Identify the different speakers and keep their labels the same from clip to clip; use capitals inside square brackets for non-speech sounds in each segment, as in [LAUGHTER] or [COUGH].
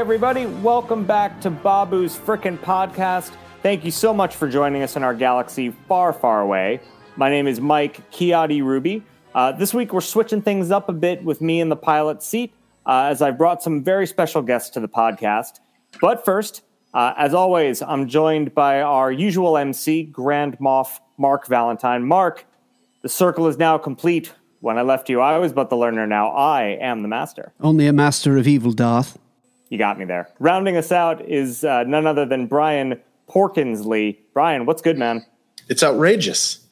Speaker 1: Everybody. Welcome back to Babu's Frickin' Podcast. Thank you so much for joining us in our galaxy far, far away. My name is Mike Kiadi Ruby. Uh, this week, we're switching things up a bit with me in the pilot seat uh, as I've brought some very special guests to the podcast. But first, uh, as always, I'm joined by our usual MC, Grand Moff Mark Valentine. Mark, the circle is now complete. When I left you, I was but the learner. Now I am the master.
Speaker 2: Only a master of evil, Darth.
Speaker 1: You got me there. Rounding us out is uh, none other than Brian Porkinsley. Brian, what's good, man?
Speaker 3: It's outrageous.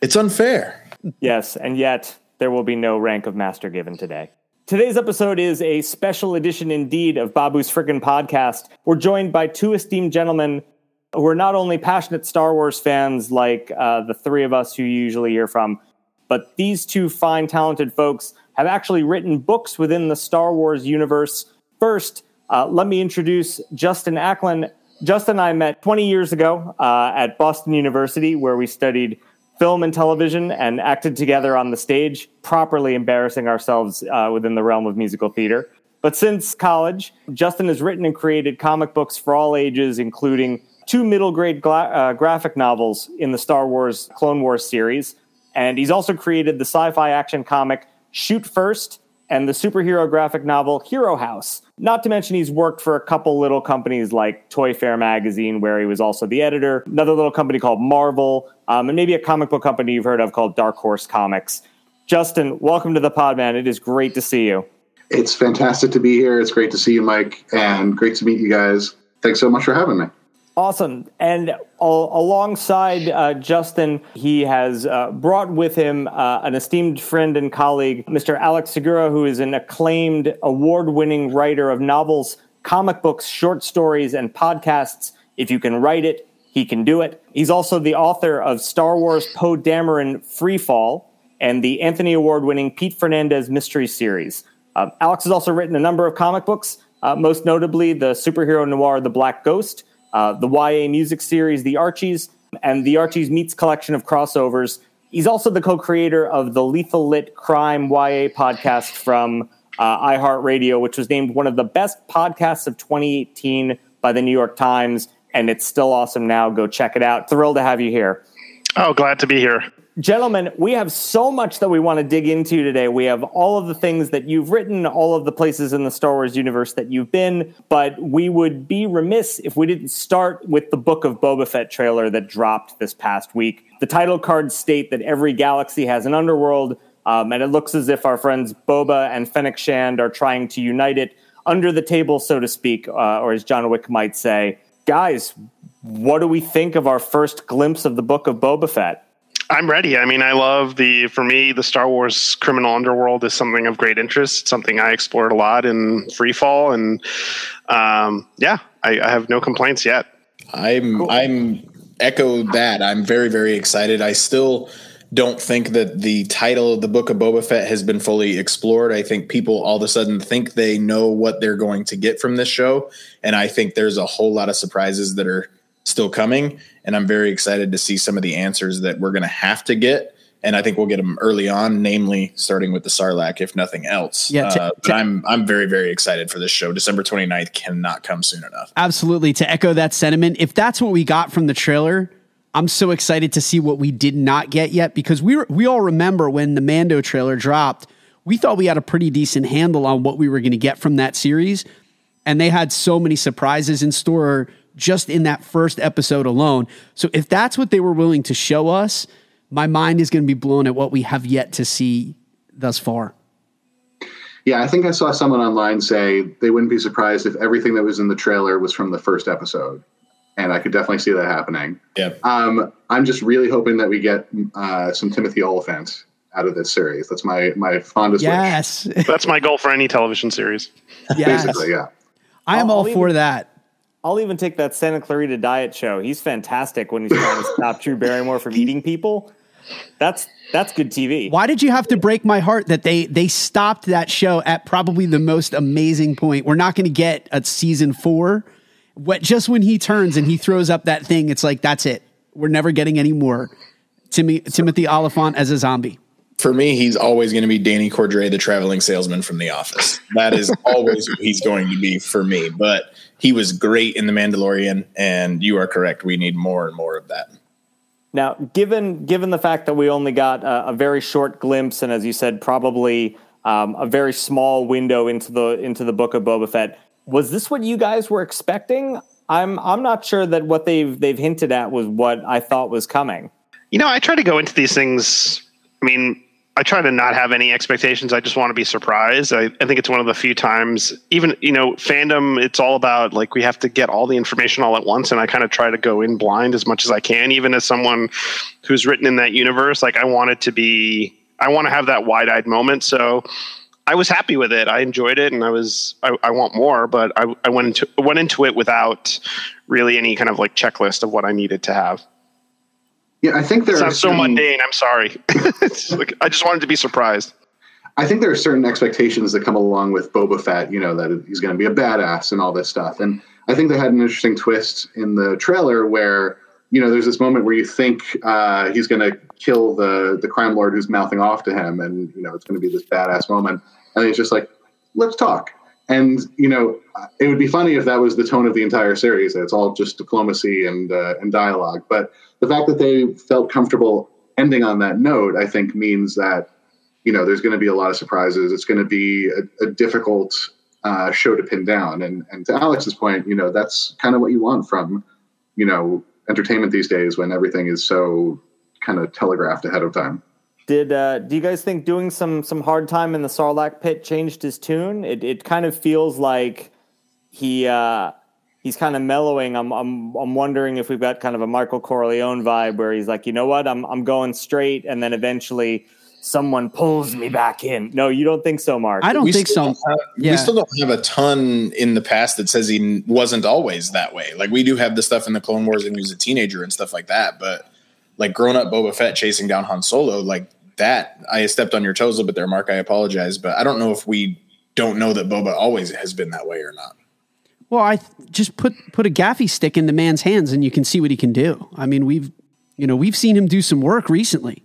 Speaker 3: It's unfair.
Speaker 1: yes, and yet there will be no rank of master given today. Today's episode is a special edition indeed of Babu's Frickin' Podcast. We're joined by two esteemed gentlemen who are not only passionate Star Wars fans like uh, the three of us who you usually hear from, but these two fine, talented folks have actually written books within the Star Wars universe. First, uh, let me introduce Justin Aclin. Justin and I met 20 years ago uh, at Boston University, where we studied film and television and acted together on the stage, properly embarrassing ourselves uh, within the realm of musical theater. But since college, Justin has written and created comic books for all ages, including two middle grade uh, graphic novels in the Star Wars Clone Wars series. And he's also created the sci fi action comic Shoot First and the superhero graphic novel Hero House. Not to mention, he's worked for a couple little companies like ToyFare Magazine, where he was also the editor, another little company called Marvel, um, and maybe a comic book company you've heard of called Dark Horse Comics. Justin, welcome to the pod, man. It is great to see you.
Speaker 4: It's fantastic to be here. It's great to see you, Mike, and great to meet you guys. Thanks so much for having me.
Speaker 1: Awesome. And alongside uh, Justin, he has uh, brought with him uh, an esteemed friend and colleague, Mr. Alex Segura, who is an acclaimed award winning writer of novels, comic books, short stories, and podcasts. If you can write it, he can do it. He's also the author of Star Wars Poe Dameron Freefall and the Anthony Award winning Pete Fernandez Mystery Series. Uh, Alex has also written a number of comic books, uh, most notably the superhero noir The Black Ghost uh, the YA music series, The Archies, and the Archies Meets collection of crossovers. He's also the co creator of the Lethal Lit Crime YA podcast from uh, iHeartRadio, which was named one of the best podcasts of 2018 by the New York Times. And it's still awesome now. Go check it out. Thrilled to have you here.
Speaker 5: Oh, glad to be here.
Speaker 1: Gentlemen, we have so much that we want to dig into today. We have all of the things that you've written, all of the places in the Star Wars universe that you've been, but we would be remiss if we didn't start with the Book of Boba Fett trailer that dropped this past week. The title cards state that every galaxy has an underworld, um, and it looks as if our friends Boba and Fennec Shand are trying to unite it under the table, so to speak, uh, or as John Wick might say. Guys, what do we think of our first glimpse of the Book of Boba Fett?
Speaker 5: I'm ready. I mean, I love the, for me, the Star Wars criminal underworld is something of great interest, something I explored a lot in Freefall. And um, yeah, I, I, have no complaints yet.
Speaker 3: I'm, cool. I'm echo that. I'm very, very excited. I still don't think that the title of the book of Boba Fett has been fully explored. I think people all of a sudden think they know what they're going to get from this show. And I think there's a whole lot of surprises that are still coming. And I'm very excited to see some of the answers that we're going to have to get. And I think we'll get them early on, namely starting with the Sarlacc, if nothing else. Yeah, t- uh, but t- I'm I'm very very excited for this show. December 29th cannot come soon enough.
Speaker 2: Absolutely. To echo that sentiment, if that's what we got from the trailer, I'm so excited to see what we did not get yet because we were, we all remember when the Mando trailer dropped, we thought we had a pretty decent handle on what we were going to get from that series, and they had so many surprises in store just in that first episode alone. So if that's what they were willing to show us, my mind is going to be blown at what we have yet to see thus far.
Speaker 4: Yeah, I think I saw someone online say they wouldn't be surprised if everything that was in the trailer was from the first episode. And I could definitely see that happening.
Speaker 3: Yeah.
Speaker 4: Um, I'm just really hoping that we get uh, some Timothy Olyphant out of this series. That's my my fondest
Speaker 2: yes.
Speaker 4: wish. Yes.
Speaker 5: That's my goal for any television series.
Speaker 4: Yes. Basically, yeah.
Speaker 2: I am I'll, all for that.
Speaker 1: I'll even take that Santa Clarita Diet show. He's fantastic when he's trying to stop Drew Barrymore from eating people. That's that's good TV.
Speaker 2: Why did you have to break my heart that they they stopped that show at probably the most amazing point? We're not going to get a season four. What just when he turns and he throws up that thing, it's like that's it. We're never getting any more. Timmy, Timothy Olyphant as a zombie.
Speaker 3: for me, he's always going to be Danny Cordero, the traveling salesman from The Office. That is always who he's going to be for me. But he was great in The Mandalorian, and you are correct. We need more and more of that.
Speaker 1: Now, given given the fact that we only got a, a very short glimpse, and as you said, probably um, a very small window into the into the book of Boba Fett, was this what you guys were expecting? I'm I'm not sure that what they've they've hinted at was what I thought was coming.
Speaker 5: You know, I try to go into these things. I mean, I try to not have any expectations. I just want to be surprised. I, I, think it's one of the few times, even, you know, fandom, it's all about like we have to get all the information all at once. And I kind of try to go in blind as much as I can, even as someone who's written in that universe. Like I want it to be, I want to have that wide eyed moment. So I was happy with it. I enjoyed it and I was, I, I want more, but I, I went into, went into it without really any kind of like checklist of what I needed to have.
Speaker 4: Yeah, I think there
Speaker 5: sounds certain, so mundane. I'm sorry. [LAUGHS] like, I just wanted to be surprised.
Speaker 4: I think there are certain expectations that come along with Boba Fett. You know that he's going to be a badass and all this stuff. And I think they had an interesting twist in the trailer where you know there's this moment where you think uh, he's going to kill the the crime lord who's mouthing off to him, and you know it's going to be this badass moment, and he's just like, "Let's talk." And you know, it would be funny if that was the tone of the entire series. It's all just diplomacy and uh, and dialogue. But the fact that they felt comfortable ending on that note, I think, means that you know there's going to be a lot of surprises. It's going to be a, a difficult uh, show to pin down. And and to Alex's point, you know, that's kind of what you want from you know entertainment these days when everything is so kind of telegraphed ahead of time.
Speaker 1: Did uh, do you guys think doing some some hard time in the Sarlacc pit changed his tune? It it kind of feels like he uh, he's kind of mellowing. I'm I'm I'm wondering if we've got kind of a Michael Corleone vibe where he's like, you know what, I'm I'm going straight, and then eventually someone pulls me back in. No, you don't think so, Mark?
Speaker 2: I don't we think so. Have,
Speaker 3: yeah. We still don't have a ton in the past that says he wasn't always that way. Like we do have the stuff in the Clone Wars and he was a teenager and stuff like that, but like grown up Boba Fett chasing down Han Solo, like that, I stepped on your toes a little bit there, Mark. I apologize, but I don't know if we don't know that Boba always has been that way or not.
Speaker 2: Well, I th- just put put a gaffi stick in the man's hands, and you can see what he can do. I mean, we've you know we've seen him do some work recently,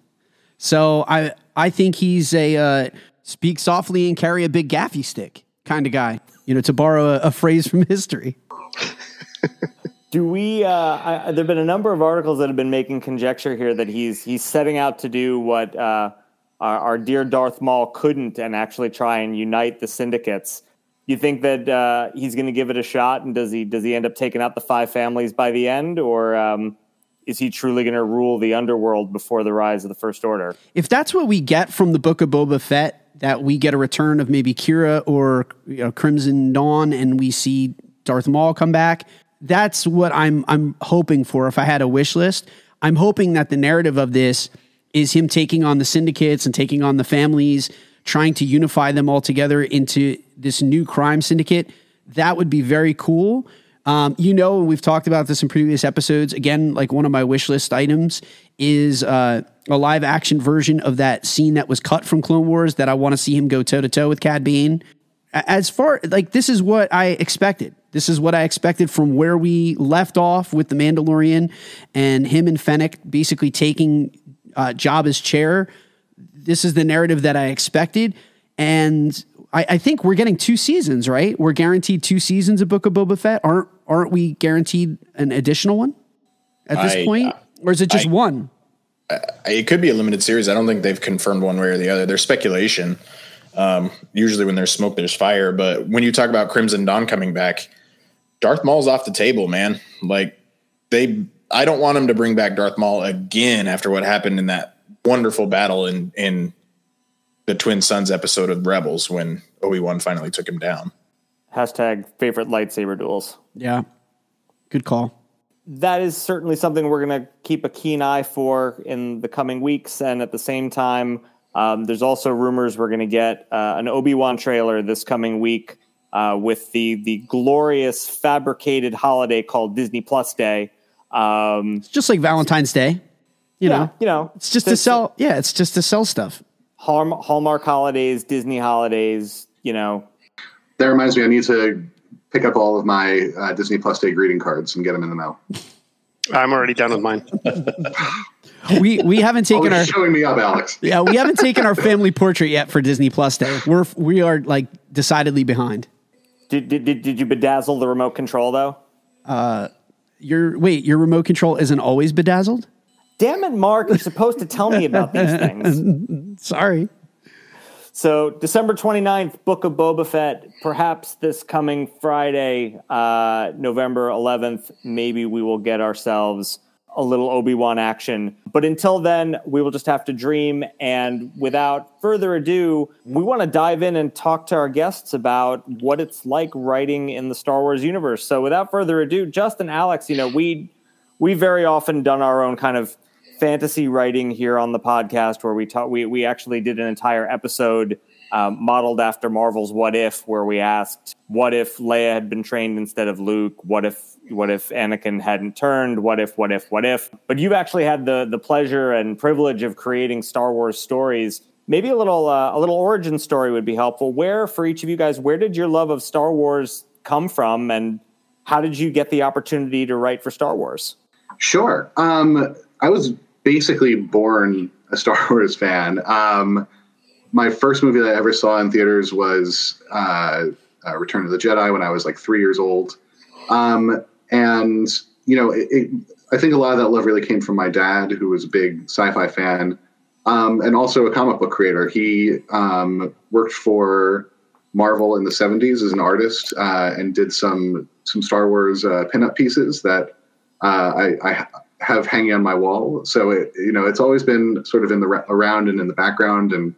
Speaker 2: so I I think he's a uh, speak softly and carry a big gaffi stick kind of guy. You know, to borrow a, a phrase from history. [LAUGHS]
Speaker 1: Do we? Uh, I, there've been a number of articles that have been making conjecture here that he's he's setting out to do what uh, our, our, dear Darth Maul couldn't, and actually try and unite the syndicates. You think that uh, he's going to give it a shot, and does he does he end up taking out the five families by the end, or um, is he truly going to rule the underworld before the rise of the First Order?
Speaker 2: If that's what we get from the Book of Boba Fett, that we get a return of maybe Qi'ra or you know, Crimson Dawn, and we see Darth Maul come back that's what I'm I'm hoping for. If I had a wish list, I'm hoping that the narrative of this is him taking on the syndicates and taking on the families, trying to unify them all together into this new crime syndicate. That would be very cool. Um, you know, we've talked about this in previous episodes. Again, like one of my wish list items is uh, a live action version of that scene that was cut from Clone Wars that I want to see him go toe to toe with Cad Bane. As far like this is what I expected. This is what I expected from where we left off with the Mandalorian and him and Fennec basically taking uh, Jabba's chair. This is the narrative that I expected, and I, I, think we're getting two seasons. Right? We're guaranteed two seasons of Book of Boba Fett. Aren't aren't we guaranteed an additional one at this I, point, uh, or is it just I, one?
Speaker 3: It could be a limited series. I don't think they've confirmed one way or the other. There's speculation. Um, usually, when there's smoke, there's fire. But when you talk about Crimson Dawn coming back, Darth Maul's off the table, man. Like they, I don't want him to bring back Darth Maul again after what happened in that wonderful battle in in the Twin Suns episode of Rebels when Obi Wan finally took him down.
Speaker 1: Hashtag favorite lightsaber duels.
Speaker 2: Yeah, good call.
Speaker 1: That is certainly something we're going to keep a keen eye for in the coming weeks, and at the same time, um, there's also rumors we're going to get uh, an Obi Wan trailer this coming week uh, with the the glorious fabricated holiday called Disney Plus Day. Um,
Speaker 2: it's just like Valentine's Day. You
Speaker 1: yeah,
Speaker 2: know,
Speaker 1: you know,
Speaker 2: it's just to sell. Yeah, it's just to sell stuff.
Speaker 1: Hallmark holidays, Disney holidays. You know,
Speaker 4: that reminds me. I need to pick up all of my uh, Disney Plus Day greeting cards and get them in the mail.
Speaker 5: I'm already done with mine. [LAUGHS]
Speaker 2: we we haven't taken
Speaker 4: Always
Speaker 2: our
Speaker 4: showing me up, Alex.
Speaker 2: yeah we haven't taken our family portrait yet for Disney Plus Day. We're we are like decidedly behind.
Speaker 1: Did, did, did, did you bedazzle the remote control though?
Speaker 2: Uh, Your wait, your remote control isn't always bedazzled.
Speaker 1: Damn it, Mark! You're supposed to tell me about these things. [LAUGHS]
Speaker 2: Sorry.
Speaker 1: So December 29th, Book of Boba Fett. Perhaps this coming Friday, uh, November 11th, maybe we will get ourselves a little Obi-Wan action. But until then, we will just have to dream. And without further ado, we want to dive in and talk to our guests about what it's like writing in the Star Wars universe. So without further ado, Justin, Alex, you know, we we very often done our own kind of fantasy writing here on the podcast where we talk we, we actually did an entire episode um, modeled after marvel's what if where we asked what if leia had been trained instead of luke? What if what if anakin hadn't turned? What if what if what if? But you've actually had the the pleasure and privilege of creating star wars stories. Maybe a little uh, a little origin story would be helpful. Where for each of you guys where did your love of star wars come from and how did you get the opportunity to write for star wars?
Speaker 4: Sure. Um, I was basically born a Star [LAUGHS] Wars fan. Um, my first movie that I ever saw in theaters was uh, uh, Return of the Jedi when I was like three years old. Um, and, you know, it, it, I think a lot of that love really came from my dad, who was a big sci fi fan um, and also a comic book creator. He um, worked for Marvel in the 70s as an artist uh, and did some, some Star Wars uh, pinup pieces that uh, I, I have hanging on my wall. So it, you know, it's always been sort of in the around and in the background. And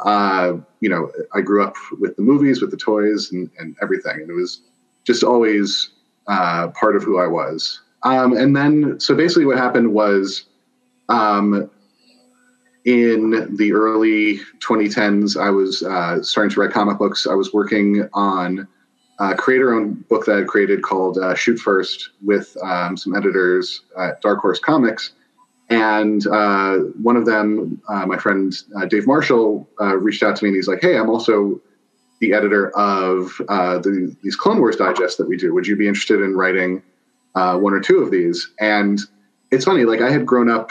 Speaker 4: uh, you know, I grew up with the movies, with the toys, and, and everything, and it was just always uh, part of who I was. Um, and then, so basically, what happened was, um, in the early 2010s, I was uh, starting to write comic books. I was working on uh, creator-owned book that I created called uh, Shoot First with um, some editors at Dark Horse Comics, and uh, one of them, uh, my friend uh, Dave Marshall, reached out to me and he's like, "Hey, I'm also the editor of the, these Clone Wars digests that we do. Would you be interested in writing one or two of these?" And it's funny, like I had grown up,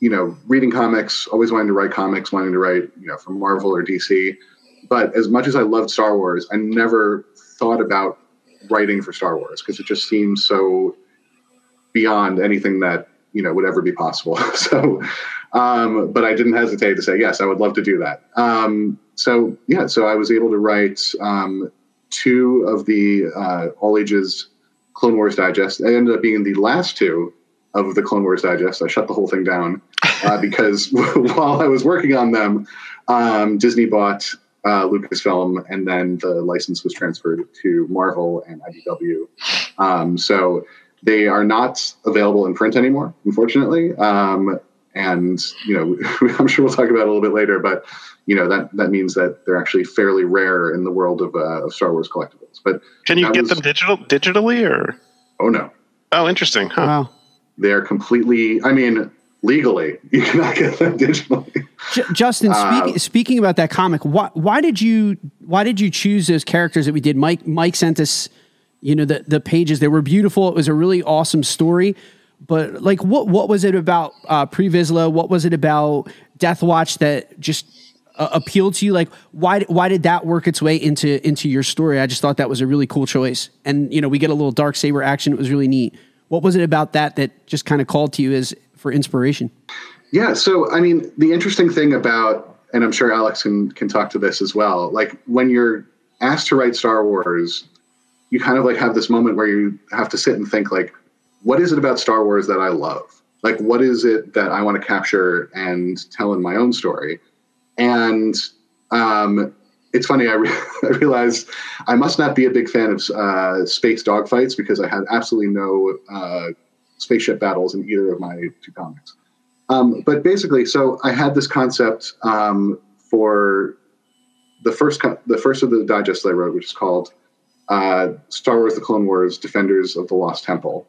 Speaker 4: you know, reading comics, always wanting to write comics, wanting to write, you know, from Marvel or DC. But as much as I loved Star Wars, I never thought about writing for Star Wars because it just seems so beyond anything that you know would ever be possible. [LAUGHS] so, um, but I didn't hesitate to say yes, I would love to do that. Um, so yeah, so I was able to write um, two of the uh, all ages Clone Wars digest. I ended up being the last two of the Clone Wars digest. I shut the whole thing down uh, because [LAUGHS] while I was working on them, um, Disney bought uh, Lucasfilm, and then the license was transferred to Marvel and IDW. Um, so they are not available in print anymore, unfortunately. Um, and you know, [LAUGHS] I'm sure we'll talk about it a little bit later, but you know that that means that they're actually fairly rare in the world of, uh, of Star Wars collectibles. But
Speaker 5: can you get
Speaker 4: was,
Speaker 5: them digital digitally or?
Speaker 4: Oh no!
Speaker 5: Oh, interesting. Huh.
Speaker 2: Wow.
Speaker 4: They're completely. I mean, legally, [LAUGHS] you cannot get them digitally.
Speaker 2: J- Justin, speak, uh, speaking about that comic, why why did you why did you choose those characters that we did? Mike Mike sent us, you know, the the pages. They were beautiful. It was a really awesome story. But like, what what was it about uh, Pre Vizsla? What was it about Death Watch that just uh, appealed to you? Like, why why did that work its way into into your story? I just thought that was a really cool choice. And you know, we get a little dark saber action. It was really neat. What was it about that that just kind of called to you as for inspiration?
Speaker 4: Yeah, so I mean, the interesting thing about, and I'm sure Alex can can talk to this as well. Like when you're asked to write Star Wars, you kind of like have this moment where you have to sit and think like, what is it about Star Wars that I love? Like, what is it that I want to capture and tell in my own story? And um, it's funny, I, re- [LAUGHS] I realized I must not be a big fan of uh, space dogfights because I had absolutely no uh, spaceship battles in either of my two comics. Um, but basically, so I had this concept um, for the first co- the first of the digest I wrote, which is called uh, Star Wars: The Clone Wars: Defenders of the Lost Temple.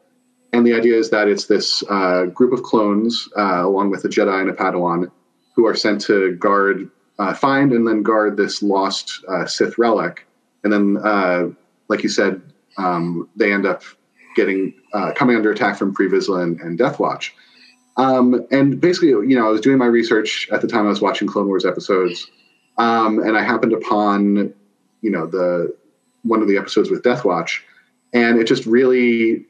Speaker 4: And the idea is that it's this uh, group of clones, uh, along with a Jedi and a Padawan, who are sent to guard, uh, find, and then guard this lost uh, Sith relic. And then, uh, like you said, um, they end up getting coming under attack from Pre Vizsla and, and Death Watch. Um, and basically, you know, I was doing my research at the time I was watching Clone Wars episodes, um, and I happened upon, you know, the one of the episodes with Death Watch, and it just really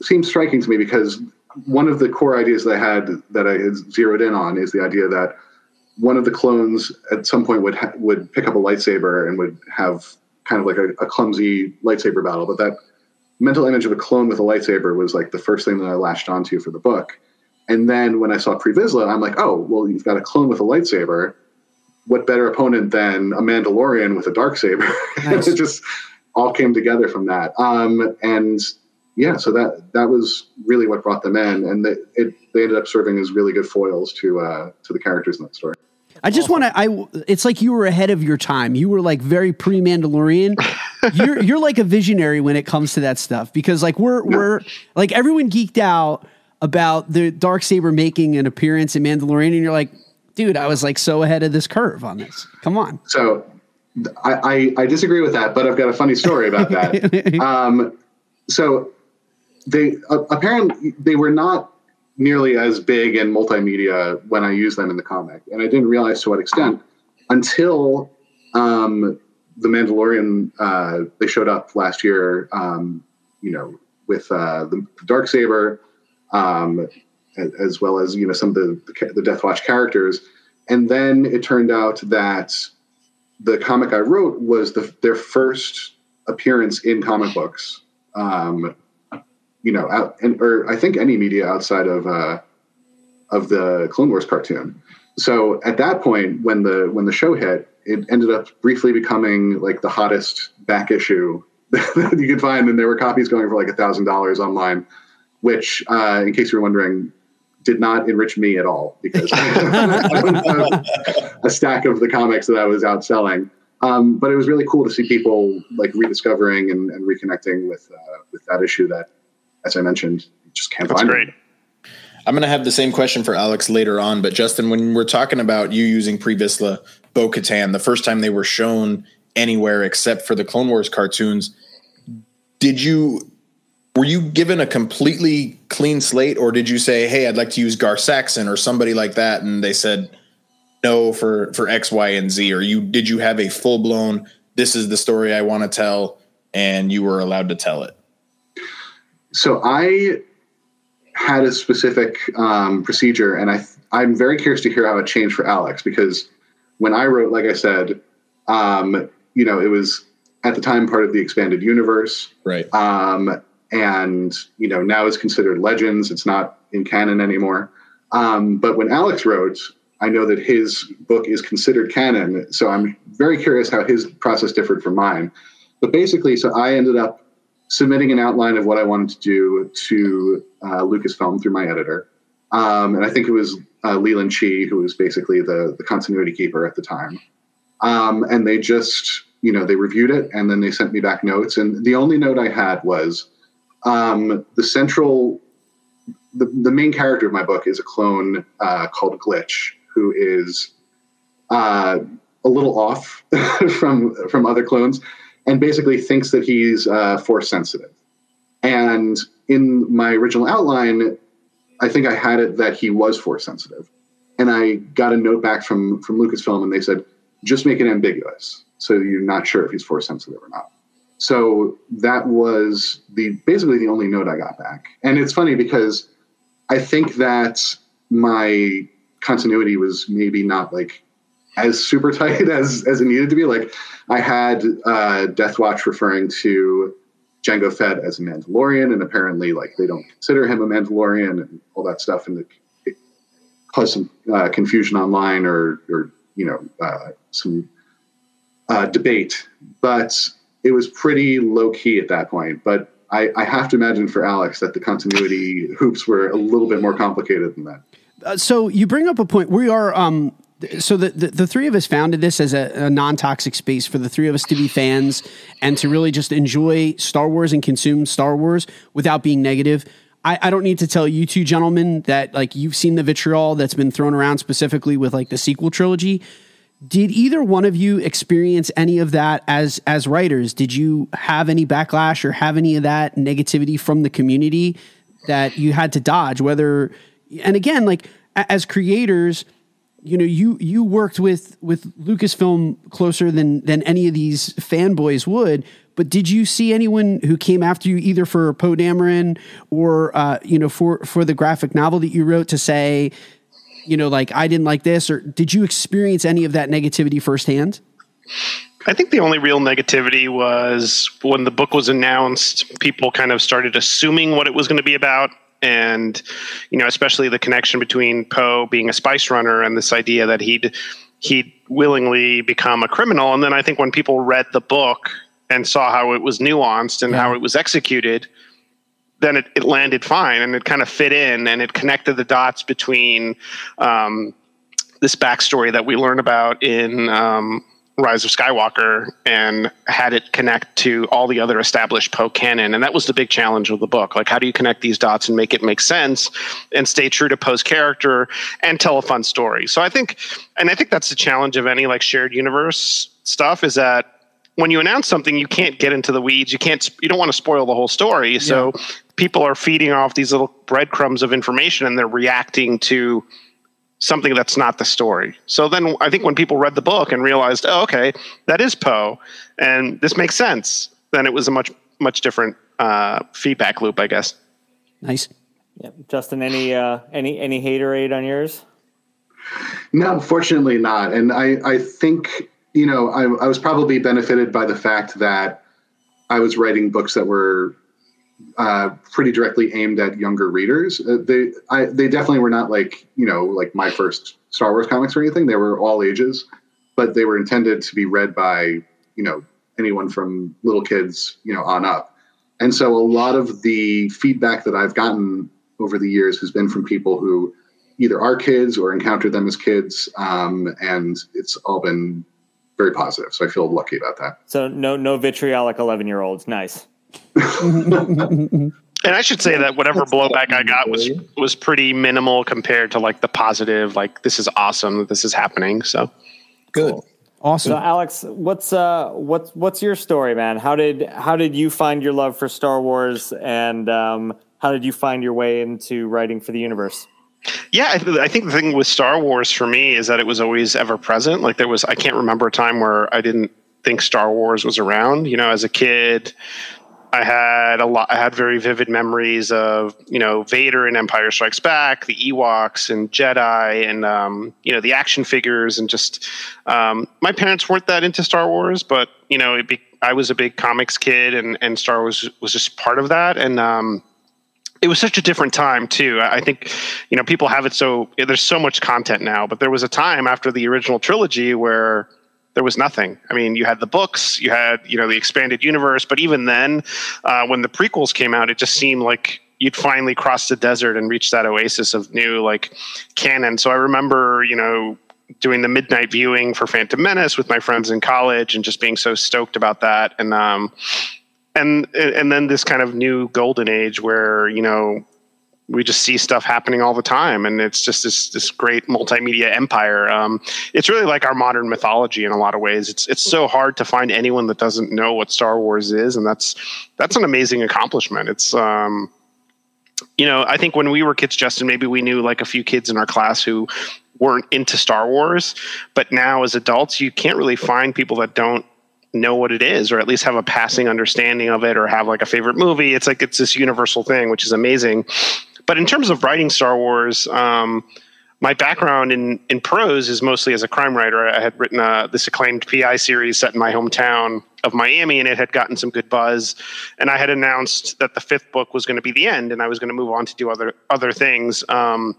Speaker 4: seemed striking to me because one of the core ideas that I had that I had zeroed in on is the idea that one of the clones at some point would ha- would pick up a lightsaber and would have kind of like a, a, clumsy lightsaber battle, but that mental image of a clone with a lightsaber was like the first thing that I latched onto for the book. And then when I saw Pre Vizsla, I'm like, oh, well, you've got a clone with a lightsaber. What better opponent than a Mandalorian with a dark saber? [LAUGHS] Nice. it just all came together from that. Um, and yeah, so that that was really what brought them in, and they, it, they ended up serving as really good foils to uh, to the characters in that story.
Speaker 2: I just want to. I. It's like you were ahead of your time. You were like very pre Mandalorian. You're you're like a visionary when it comes to that stuff because like we're we're like everyone geeked out about the dark saber making an appearance in Mandalorian, and you're like, dude, I was like so ahead of this curve on this. Come on.
Speaker 4: So I, I, I disagree with that, but I've got a funny story about that. [LAUGHS] um, so they uh, apparently they were not nearly as big in multimedia when I used them in the comic, and I didn't realize to what extent until um, the Mandalorian. Uh, they showed up last year, um, you know, with uh, the, dark saber, um, as well as you know some of the, the the Death Watch characters, and then it turned out that the comic I wrote was the, their first appearance in comic books. Um, you know, out, and, or I think any media outside of uh, of the Clone Wars cartoon. So at that point, when the when the show hit, it ended up briefly becoming like the hottest back issue [LAUGHS] that you could find, and there were copies going for like a thousand dollars online. Which, uh, in case you were wondering, did not enrich me at all because [LAUGHS] I don't have a stack of the comics that I was out selling. Um, but it was really cool to see people like rediscovering and, and reconnecting with uh, with that issue that as I mentioned, just can't That's find great. It.
Speaker 3: I'm going to have the same question for Alex later on, but Justin, when we're talking about you using Pre Vizsla Bo Katan, the first time they were shown anywhere except for the Clone Wars cartoons, did you were you given a completely clean slate, or did you say, "Hey, I'd like to use Gar Saxon or somebody like that," and they said no for for X, Y, and Z, or you did you have a full blown "This is the story I want to tell," and you were allowed to tell it?
Speaker 4: So I had a specific um, procedure, and I I'm very curious to hear how it changed for Alex because when I wrote, like I said, um, you know, it was at the time part of the expanded universe,
Speaker 3: right?
Speaker 4: Um, and you know now is considered legends. It's not in canon anymore. Um, but when Alex wrote, I know that his book is considered canon, so I'm very curious how his process differed from mine. But basically, so I ended up submitting an outline of what I wanted to do to uh, Lucasfilm through my editor. Um, and I think it was uh, Leland Chee, who was basically the, the continuity keeper at the time. Um, and they just, you know, they reviewed it and then they sent me back notes. And the only note I had was um, the central, the, the main character of my book is a clone uh, called Glitch, who is uh, a little off [LAUGHS] from from other clones and basically thinks that he's uh, force sensitive. And in my original outline, I think I had it that he was force sensitive. And I got a note back from from Lucasfilm, and they said, just make it ambiguous, so you're not sure if he's force sensitive or not. So that was the basically the only note I got back. And it's funny because I think that my continuity was maybe not like as super [LAUGHS] tight as as it needed to be. Like I had uh, Death Watch referring to Jango Fett as a Mandalorian, and apparently, like they don't consider him a Mandalorian and all that stuff, and it caused some uh, confusion online or or you know uh, some uh, debate. But it was pretty low key at that point. But I, I have to imagine for Alex that the continuity hoops were a little bit more complicated than that.
Speaker 2: Uh, so you bring up a point. We are um, so the, the, the, three of us founded this as a, a, non-toxic space for the three of us to be fans and to really just enjoy Star Wars and consume Star Wars without being negative. I, I don't need to tell you two gentlemen that like you've seen the vitriol that's been thrown around specifically with like the sequel trilogy. Did either one of you experience any of that as as writers? Did you have any backlash or have any of that negativity from the community that you had to dodge? Whether and again, like as creators, you know, you you worked with with Lucasfilm closer than than any of these fanboys would. But did you see anyone who came after you either for Poe Dameron or uh, you know for for the graphic novel that you wrote to say, you know, like I didn't like this, or did you experience any of that negativity firsthand?
Speaker 5: I think the only real negativity was when the book was announced, people kind of started assuming what it was going to be about. And, you know, especially the connection between Poe being a spice runner and this idea that he'd he'd willingly become a criminal. And then I think when people read the book and saw how it was nuanced and yeah. how it was executed, then it, it landed fine and it kind of fit in and it connected the dots between um, this backstory that we learn about in um, Rise of Skywalker and had it connect to all the other established Poe canon. And that was the big challenge of the book. Like, how do you connect these dots and make it make sense and stay true to Poe's character and tell a fun story? So I think, and I think that's the challenge of any like shared universe stuff is that when you announce something, you can't get into the weeds. You can't, you don't want to spoil the whole story. So people are feeding off these little breadcrumbs of information and they're reacting to something that's not the story. So then I think when people read the book and realized, oh, okay, that is Poe, and this makes sense, then it was a much much different uh, feedback loop, I guess.
Speaker 2: Nice.
Speaker 1: Yeah, Justin, any uh, any any haterade on yours?
Speaker 4: No, fortunately not. And I I think you know I, I was probably benefited by the fact that I was writing books that were uh, pretty directly aimed at younger readers. Uh, they I, they definitely were not like you know like my first Star Wars comics or anything. They were all ages, but they were intended to be read by you know anyone from little kids you know on up. And so a lot of the feedback that I've gotten over the years has been from people who either are kids or encountered them as kids, um, and it's all been very positive. So I feel lucky about that.
Speaker 1: So no no vitriolic eleven year olds. Nice.
Speaker 5: And I should say that whatever blowback I got was was pretty minimal compared to like the positive, like this is awesome that this is happening. So
Speaker 3: good.
Speaker 2: Awesome.
Speaker 1: So Alex, what's uh what's what's your story, man? How did how did you find your love for Star Wars and um how did you find your way into writing for the universe?
Speaker 5: Yeah, I, th- I, think the thing with Star Wars for me is that it was always ever present. Like there was, I can't remember a time where I didn't think Star Wars was around. You know, as a kid, I had a lot. I had very vivid memories of you know Vader and Empire Strikes Back, the Ewoks and Jedi, and um, you know the action figures, and just um, my parents weren't that into Star Wars, but you know be, I was a big comics kid, and and Star Wars was just part of that, and um, it was such a different time too. I think you know people have it so there's so much content now, but there was a time after the original trilogy where there was nothing. I mean, you had the books, you had you know the expanded universe, but even then, uh, when the prequels came out, it just seemed like you'd finally crossed the desert and reached that oasis of new like canon. So I remember, you know, doing the midnight viewing for Phantom Menace with my friends in college and just being so stoked about that. And um, and and then this kind of new golden age where you know we just see stuff happening all the time and it's just this this great multimedia empire. Um, it's really like our modern mythology in a lot of ways. It's it's so hard to find anyone that doesn't know what star wars is and that's that's an amazing accomplishment. It's um, you know i think when we were kids justin maybe we knew like a few kids in our class who weren't into star wars but now as adults you can't really find people that don't know what it is or at least have a passing understanding of it or have like a favorite movie. It's like it's this universal thing which is amazing but in terms of writing Star Wars, um, my background in in prose is mostly as a crime writer. I had written uh, this acclaimed PI series set in my hometown of Miami, and it had gotten some good buzz. And I had announced that the fifth book was going to be the end, and I was going to move on to do other other things. Um,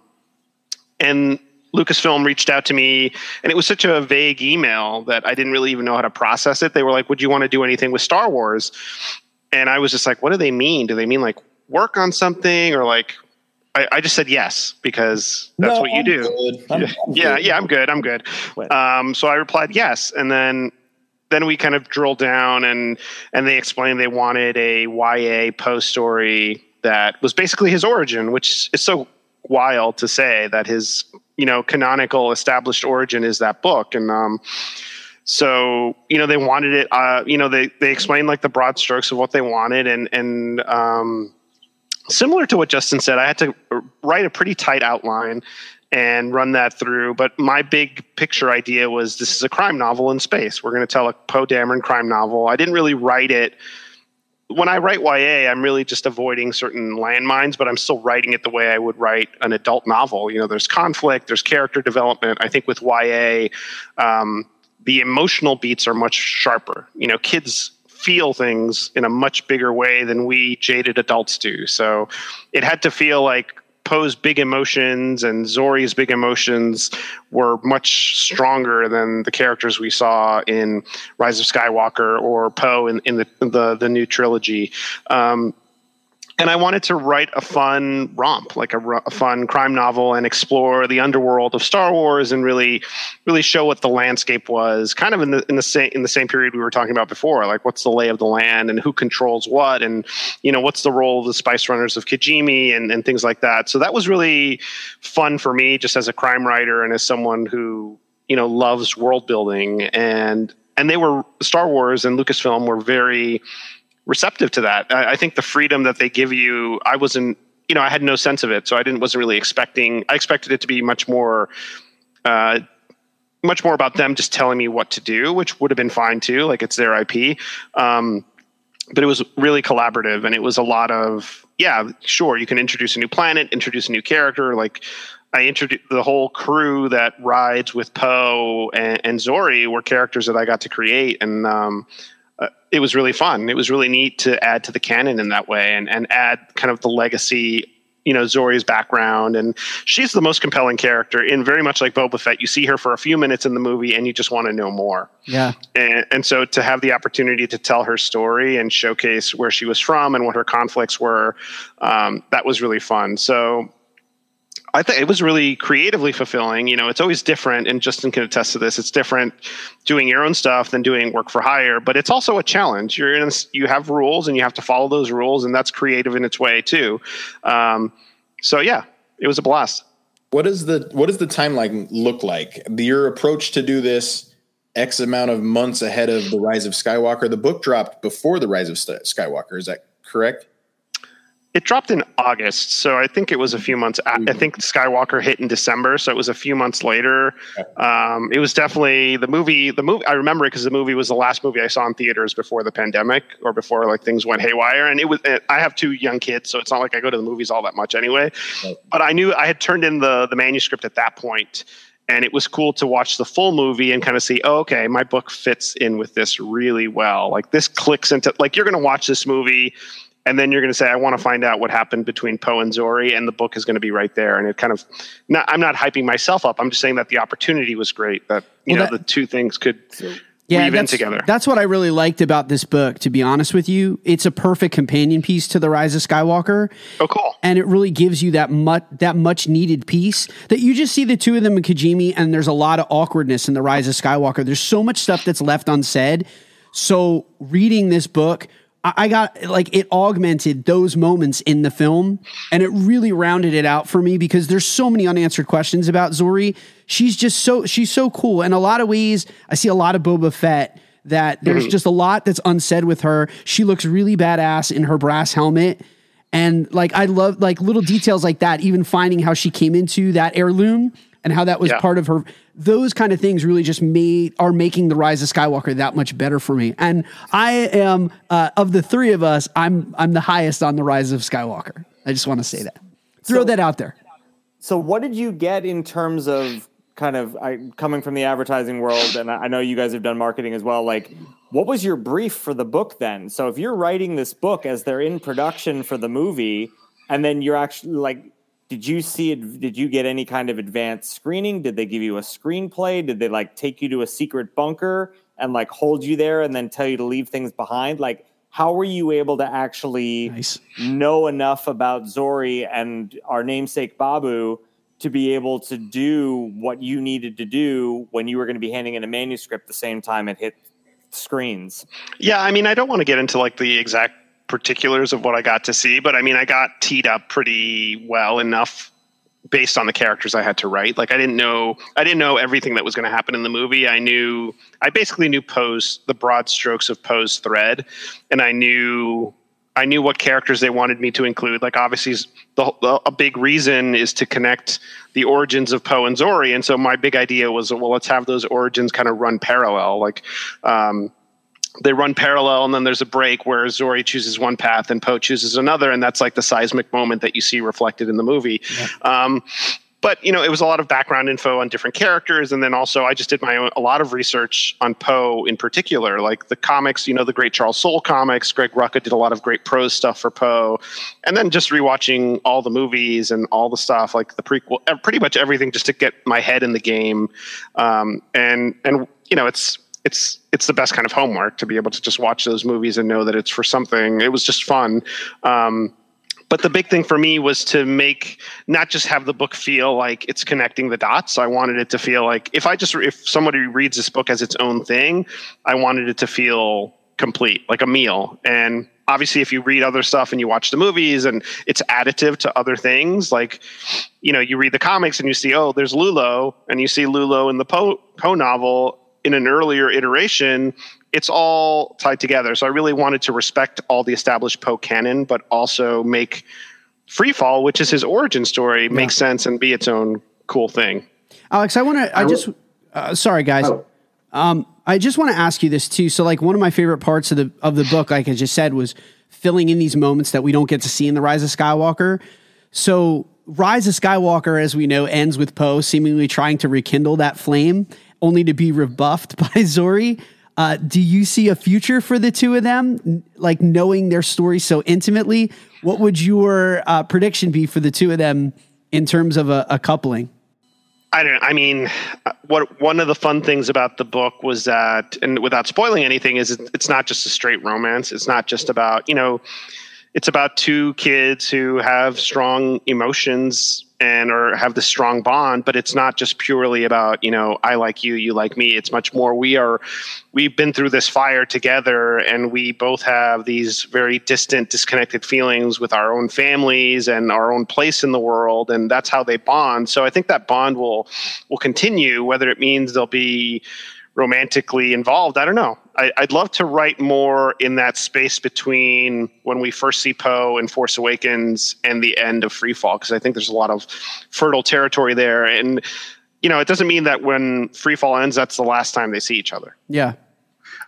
Speaker 5: and Lucasfilm reached out to me, and it was such a vague email that I didn't really even know how to process it. They were like, "Would you want to do anything with Star Wars?" And I was just like, "What do they mean? Do they mean like work on something, or like I, I, just said yes because that's no, what you I'm do. I'm, I'm yeah, good. yeah, I'm good. I'm good. Um, so I replied yes, and then then we kind of drilled down and and they explained they wanted a YA Poe story that was basically his origin, which is so wild to say that his you know canonical established origin is that book and um so you know they wanted it uh you know they they explained like the broad strokes of what they wanted and and um similar to what Justin said, I had to write a pretty tight outline and run that through. But my big picture idea was this is a crime novel in space. We're going to tell a Poe Dameron crime novel. I didn't really write it. When I write YA, I'm really just avoiding certain landmines, but I'm still writing it the way I would write an adult novel. You know, there's conflict, there's character development. I think with YA, um, the emotional beats are much sharper. You know, kids feel things in a much bigger way than we jaded adults do. So it had to feel like Poe's big emotions and Zorii's big emotions were much stronger than the characters we saw in Rise of Skywalker or Poe in, in the, the, the new trilogy. Um, and I wanted to write a fun romp, like a, a, fun crime novel, and explore the underworld of Star Wars, and really, really show what the landscape was, kind of in the in the same in the same period we were talking about before. Like, what's the lay of the land, and who controls what, and you know, what's the role of the Spice Runners of Kijimi, and and things like that. So that was really fun for me, just as a crime writer and as someone who you know loves world building, and and they were Star Wars and Lucasfilm were very receptive to that. I, I think the freedom that they give you, I wasn't, you know, I had no sense of it, so I didn't wasn't really expecting. I expected it to be much more. Uh, much more about them just telling me what to do, which would have been fine too. Like it's their IP. Um, but it was really collaborative and it was a lot of, yeah, sure, you can introduce a new planet, introduce a new character. Like I introduced the whole crew that rides with Poe and, and Zorii were characters that I got to create. And um, uh, it was really fun. It was really neat to add to the canon in that way and, and add kind of the legacy, you know, Zorii's background. And she's the most compelling character in very much like Boba Fett. You see her for a few minutes in the movie and you just want to know more.
Speaker 2: Yeah.
Speaker 5: And, and so to have the opportunity to tell her story and showcase where she was from and what her conflicts were, um, that was really fun. So I think it was really creatively fulfilling. You know, it's always different, and Justin can attest to this. It's different doing your own stuff than doing work for hire, but it's also a challenge. You're in, you have rules, and you have to follow those rules, and that's creative in its way too. Um, so yeah, it was a blast.
Speaker 3: What does the what does the timeline look like? Your approach to do this X amount of months ahead of the Rise of Skywalker. The book dropped before the Rise of Skywalker. Is that correct?
Speaker 5: It dropped in August, so I think it was a few months. I think Skywalker hit in December, so it was a few months later. Um, it was definitely the movie. The movie I remember it because the movie was the last movie I saw in theaters before the pandemic or before like things went haywire. And it was. I have two young kids, so it's not like I go to the movies all that much anyway. Right. But I knew I had turned in the the manuscript at that point, and it was cool to watch the full movie and kind of see, oh, okay, my book fits in with this really well. Like this clicks into like you're going to watch this movie and then you're going to say, I want to find out what happened between Poe and Zorii, and the book is going to be right there. And it kind of, not, I'm not hyping myself up. I'm just saying that the opportunity was great. That you well, know that, the two things could. yeah, weave in together.
Speaker 2: That's what I really liked about this book, to be honest with you. It's a perfect companion piece to The Rise of Skywalker.
Speaker 5: Oh, cool.
Speaker 2: And it really gives you that much that much needed piece that you just see the two of them in Kijimi, and there's a lot of awkwardness in The Rise of Skywalker. There's so much stuff that's left unsaid. So reading this book I got like it augmented those moments in the film and it really rounded it out for me because there's so many unanswered questions about Zorii. She's just so she's so cool. In a lot of ways, I see a lot of Boba Fett that there's mm-hmm. just a lot that's unsaid with her. She looks really badass in her brass helmet. And like I love like little details like that, even finding how she came into that heirloom and how that was yeah. part of her those kind of things really just made are making the rise of skywalker that much better for me. And i am uh, of the three of us i'm i'm the highest on the rise of skywalker. I just want to say that. Throw so, that out there.
Speaker 1: So what did you get in terms of kind of I, coming from the advertising world and I know you guys have done marketing as well like what was your brief for the book then? So if you're writing this book as they're in production for the movie and then you're actually like did you see it did you get any kind of advanced screening did they give you a screenplay did they like take you to a secret bunker and like hold you there and then tell you to leave things behind like how were you able to actually nice. know enough about Zorii and our namesake Babu to be able to do what you needed to do when you were going to be handing in a manuscript the same time it hit screens?
Speaker 5: Yeah, I mean, I don't want to get into like the exact particulars of what I got to see, but I mean, I got teed up pretty well enough based on the characters I had to write. Like I didn't know I didn't know everything that was going to happen in the movie. I knew I basically knew Poe's the broad strokes of Poe's thread, and I knew I knew what characters they wanted me to include. Like obviously, the, the, a big reason is to connect the origins of Poe and Zorii, and so my big idea was, well, let's have those origins kind of run parallel. Like, um, they run parallel, and then there's a break where Zorii chooses one path and Poe chooses another, and that's like the seismic moment that you see reflected in the movie. Yeah. Um, but you know it was a lot of background info on different characters and then also i just did my own a lot of research on poe in particular like the comics you know the great charles soule comics greg rucka did a lot of great prose stuff for poe and then just rewatching all the movies and all the stuff like the prequel pretty much everything just to get my head in the game um, and and you know it's it's it's the best kind of homework to be able to just watch those movies and know that it's for something it was just fun um, but the big thing for me was to make not just have the book feel like it's connecting the dots. I wanted it to feel like if I just if somebody reads this book as its own thing, I wanted it to feel complete, like a meal. And obviously if you read other stuff and you watch the movies and it's additive to other things like you know you read the comics and you see oh there's lulo and you see lulo in the poe poe novel in an earlier iteration it's all tied together. So I really wanted to respect all the established Poe canon, but also make Freefall, which is his origin story, yeah. make sense and be its own cool thing.
Speaker 2: Alex, I want to. I, I just. Uh, sorry, guys. Oh. Um, I just want to ask you this too. So, like, one of my favorite parts of the of the book, like I just said, was filling in these moments that we don't get to see in the Rise of Skywalker. So, Rise of Skywalker, as we know, ends with Poe seemingly trying to rekindle that flame, only to be rebuffed [LAUGHS] by Zorii. Uh, do you see a future for the two of them, like knowing their story so intimately? What would your uh, prediction be for the two of them in terms of a, a coupling?
Speaker 5: I don't. I mean, what one of the fun things about the book was that, and without spoiling anything, is it's not just a straight romance. It's not just about you know, it's about two kids who have strong emotions and or have this strong bond but it's not just purely about you know i like you you like me it's much more we are we've been through this fire together and we both have these very distant disconnected feelings with our own families and our own place in the world and that's how they bond so i think that bond will will continue whether it means they'll be romantically involved. I don't know. I, would love to write more in that space between when we first see Poe in Force Awakens and the end of Freefall, because I think there's a lot of fertile territory there. And, you know, it doesn't mean that when Freefall ends, that's the last time they see each other.
Speaker 2: Yeah.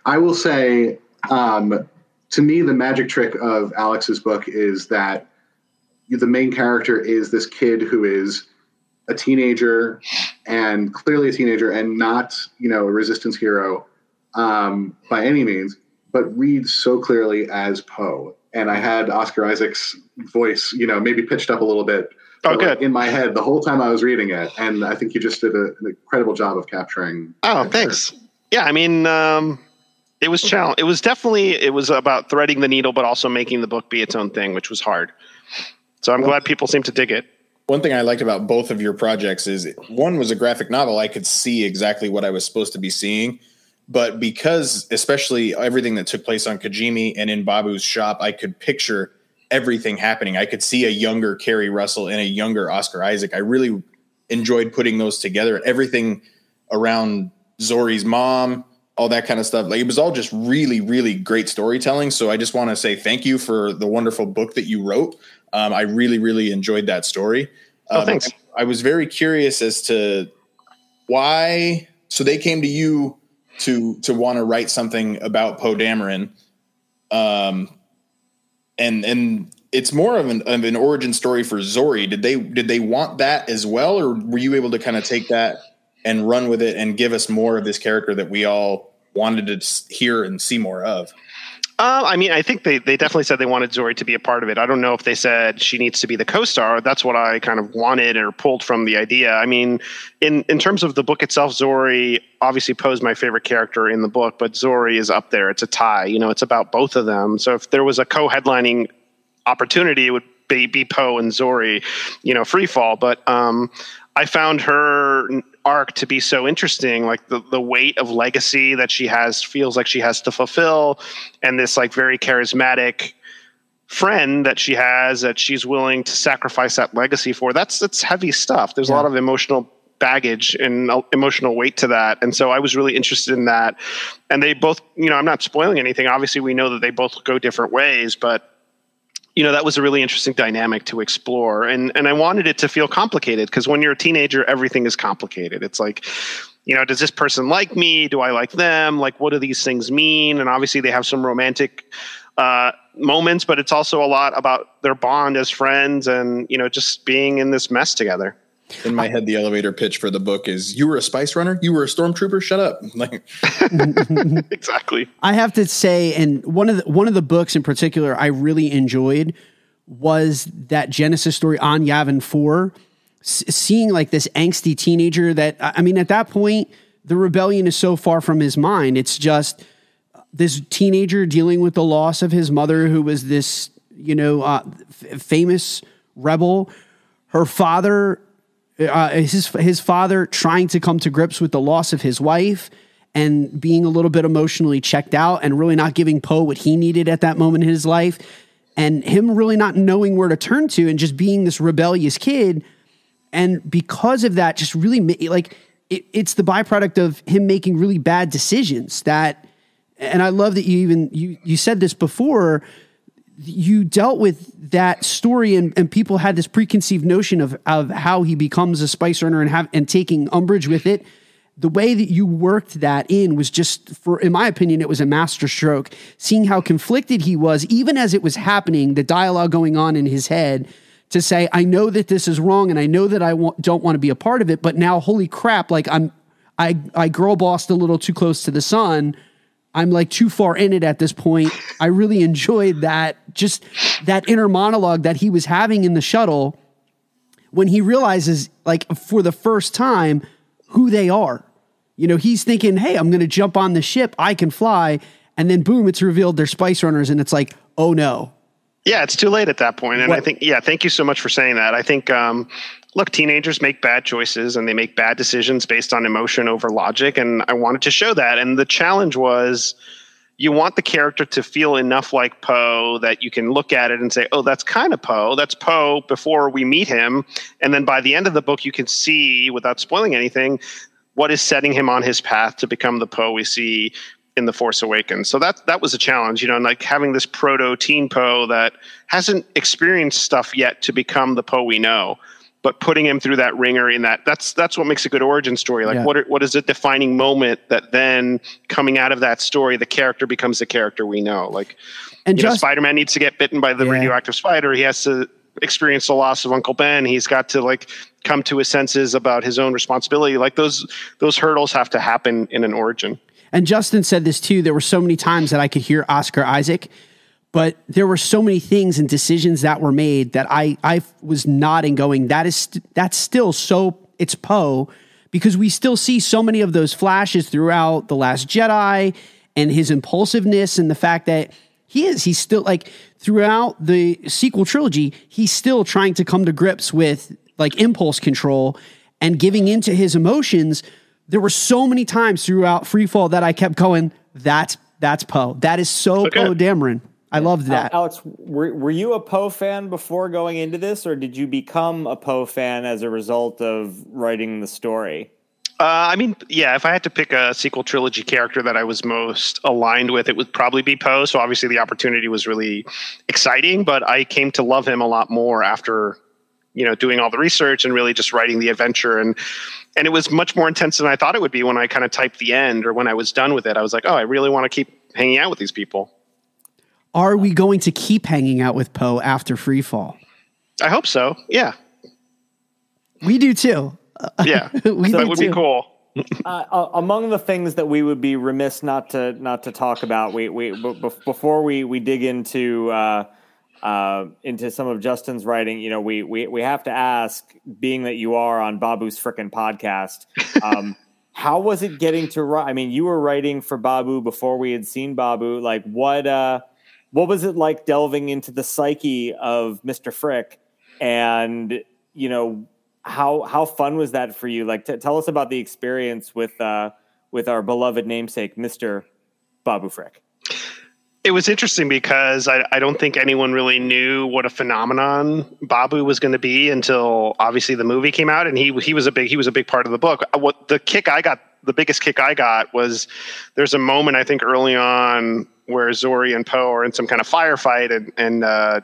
Speaker 4: I will say, um, to me, the magic trick of Alex's book is that the main character is this kid who is a teenager and clearly a teenager and not you know a resistance hero um, by any means but reads so clearly as poe and i had oscar isaac's voice you know maybe pitched up a little bit
Speaker 5: oh, good.
Speaker 4: in my head the whole time i was reading it and i think you just did a, an incredible job of capturing
Speaker 5: oh thanks yeah i mean um, it was challenge it was definitely it was about threading the needle but also making the book be its own thing which was hard so i'm well, glad people seem to dig it
Speaker 3: one thing I liked about both of your projects is one was a graphic novel. I could see exactly what I was supposed to be seeing. But because, especially everything that took place on Kijimi and in Babu's shop, I could picture everything happening. I could see a younger Keri Russell and a younger Oscar Isaac. I really enjoyed putting those together. Everything around Zorii's mom, all that kind of stuff. Like it was all just really, really great storytelling. So I just want to say thank you for the wonderful book that you wrote. Um, I really, really enjoyed that story.
Speaker 5: Oh, um, thanks.
Speaker 3: I was very curious as to why. So they came to you to to want to write something about Poe Dameron, um, and and it's more of an of an origin story for Zorii. Did they did they want that as well, or were you able to kind of take that and run with it and give us more of this character that we all wanted to hear and see more of?
Speaker 5: Uh, I mean, I think they, they definitely said they wanted Zorii to be a part of it. I don't know if they said she needs to be the co-star. That's what I kind of wanted or pulled from the idea. I mean, in in terms of the book itself, Zorii obviously Poe's my favorite character in the book, but Zorii is up there. It's a tie. You know, it's about both of them. So if there was a co-headlining opportunity, it would be, be Poe and Zorii. You know, free fall. But um, I found her arc to be so interesting like the, the weight of legacy that she has feels like she has to fulfill and this like very charismatic friend that she has that she's willing to sacrifice that legacy for that's that's heavy stuff. There's yeah. a lot of emotional baggage and emotional weight to that and so i was really interested in that. And they both you know i'm not spoiling anything. Obviously we know that they both go different ways but you know that was a really interesting dynamic to explore. And and i wanted it to feel complicated because when you're a teenager everything is complicated. It's like you know does this person like me? Do i like them? Like what do these things mean? And obviously they have some romantic uh, moments but it's also a lot about their bond as friends and you know just being in this mess together
Speaker 3: in my head the elevator pitch for the book is you were a spice runner you were a stormtrooper shut up [LAUGHS] like [LAUGHS]
Speaker 5: exactly
Speaker 2: I have to say, and one of the one of the books in particular I really enjoyed was that Genesis story on Yavin Four, seeing like this angsty teenager that I I mean, at that point, the rebellion is so far from his mind. It's just this teenager dealing with the loss of his mother, who was this you know uh, f- famous rebel. Her father uh, his his father trying to come to grips with the loss of his wife and being a little bit emotionally checked out and really not giving Poe what he needed at that moment in his life and him really not knowing where to turn to and just being this rebellious kid. And because of that just really like it, it's the byproduct of him making really bad decisions that and I love that you even you you said this before you dealt with that story and, and people had this preconceived notion of, of how he becomes a spice runner and have and taking umbrage with it. The way that you worked that in was just for in my opinion it was a master stroke. Seeing how conflicted he was even as it was happening the dialogue going on in his head to say i know that this is wrong and i know that i don't want to be a part of it but now holy crap like i'm i i girl bossed a little too close to the sun I'm like too far in it at this point. I really enjoyed that, just that inner monologue that he was having in the shuttle when he realizes, like, for the first time, who they are. You know, he's thinking, hey, I'm going to jump on the ship, I can fly. And then, boom, it's revealed they're spice runners. And it's like, oh no.
Speaker 5: Yeah, it's too late at that point. And
Speaker 2: What-
Speaker 5: I think, yeah, thank you so much for saying that. I think, um, look, teenagers make bad choices and they make bad decisions based on emotion over logic. And I wanted to show that. And the challenge was you want the character to feel enough like Poe that you can look at it and say, oh, that's kind of Poe. That's Poe before we meet him. And then by the end of the book, you can see, without spoiling anything, what is setting him on his path to become the Poe we see in the Force Awakens. So that that was a challenge, you know, and like having this proto teen Poe that hasn't experienced stuff yet to become the Poe we know, but putting him through that ringer in that that's that's what makes a good origin story. Like
Speaker 2: Yeah.
Speaker 5: what are, what is a defining moment that then coming out of that story, the character becomes the character we know. Like
Speaker 2: And
Speaker 5: you know,
Speaker 2: just
Speaker 5: Spider-Man needs to get bitten by the
Speaker 2: Yeah.
Speaker 5: radioactive spider. He has to experience the loss of Uncle Ben. He's got to like come to his senses about his own responsibility. Like those those hurdles have to happen in an origin.
Speaker 2: And Justin said this too. There were so many times that I could hear Oscar Isaac, but there were so many things and decisions that were made that I I was nodding, going, "That is st- that's still so it's Poe," because we still see so many of those flashes throughout the Last Jedi and his impulsiveness and the fact that he is he's still like throughout the sequel trilogy he's still trying to come to grips with like impulse control and giving into his emotions. There were so many times throughout freefall that i kept going that's that's poe. That is so
Speaker 5: Okay.
Speaker 2: poe dameron i loved that
Speaker 1: Alex, were, were you a Poe fan before going into this, or did you become a Poe fan as a result of writing the story?
Speaker 5: Uh, I mean, yeah, if I had to pick a sequel trilogy character that I was most aligned with, it would probably be Poe. So obviously the opportunity was really exciting, but I came to love him a lot more after, you know, doing all the research and really just writing the adventure. And and it was much more intense than I thought it would be when I kind of typed the end or when I was done with it. I was like, oh, I really want to keep hanging out with these people.
Speaker 2: Are we going to keep hanging out with poe after freefall
Speaker 5: I hope so. Yeah.
Speaker 2: we do too [LAUGHS]
Speaker 5: Yeah. [LAUGHS]
Speaker 2: We
Speaker 5: that
Speaker 2: do
Speaker 5: would
Speaker 2: too.
Speaker 5: be cool. [LAUGHS]
Speaker 1: Uh, uh, among the things that we would be remiss not to not to talk about, we we b- b- before we we dig into uh, uh, into some of Justin's writing, you know, we we we have to ask, being that you are on Babu's frickin' podcast, um, how was it getting to write? I mean, you were writing for Babu before we had seen Babu. Like, what uh, what was it like delving into the psyche of Mister Frick, and you know, how how fun was that for you? Like, t- tell us about the experience with uh, with our beloved namesake, Mister Babu Frick.
Speaker 5: it was interesting because I, I don't think anyone really knew what a phenomenon Babu was going to be until obviously the movie came out, and he he was a big he was a big part of the book. Uh, What the kick I got, the biggest kick I got was there's a moment I think early on where Zorii and Poe are in some kind of firefight, and and uh,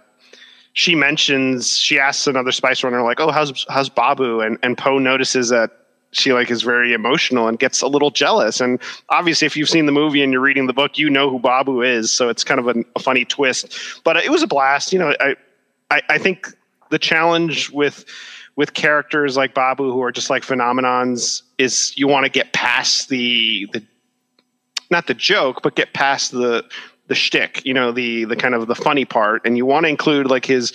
Speaker 5: she mentions she asks another spice runner like, "Oh, how's how's Babu?" and and Poe notices that she like is very emotional and gets a little jealous. And obviously, if you've seen the movie and you're reading the book, you know who Babu is. So it's kind of a, a funny twist. But it was a blast. You know, I, I I think the challenge with with characters like Babu who are just like phenomenons is you want to get past the the not the joke, but get past the the shtick, you know, the the kind of the funny part, and you want to include like his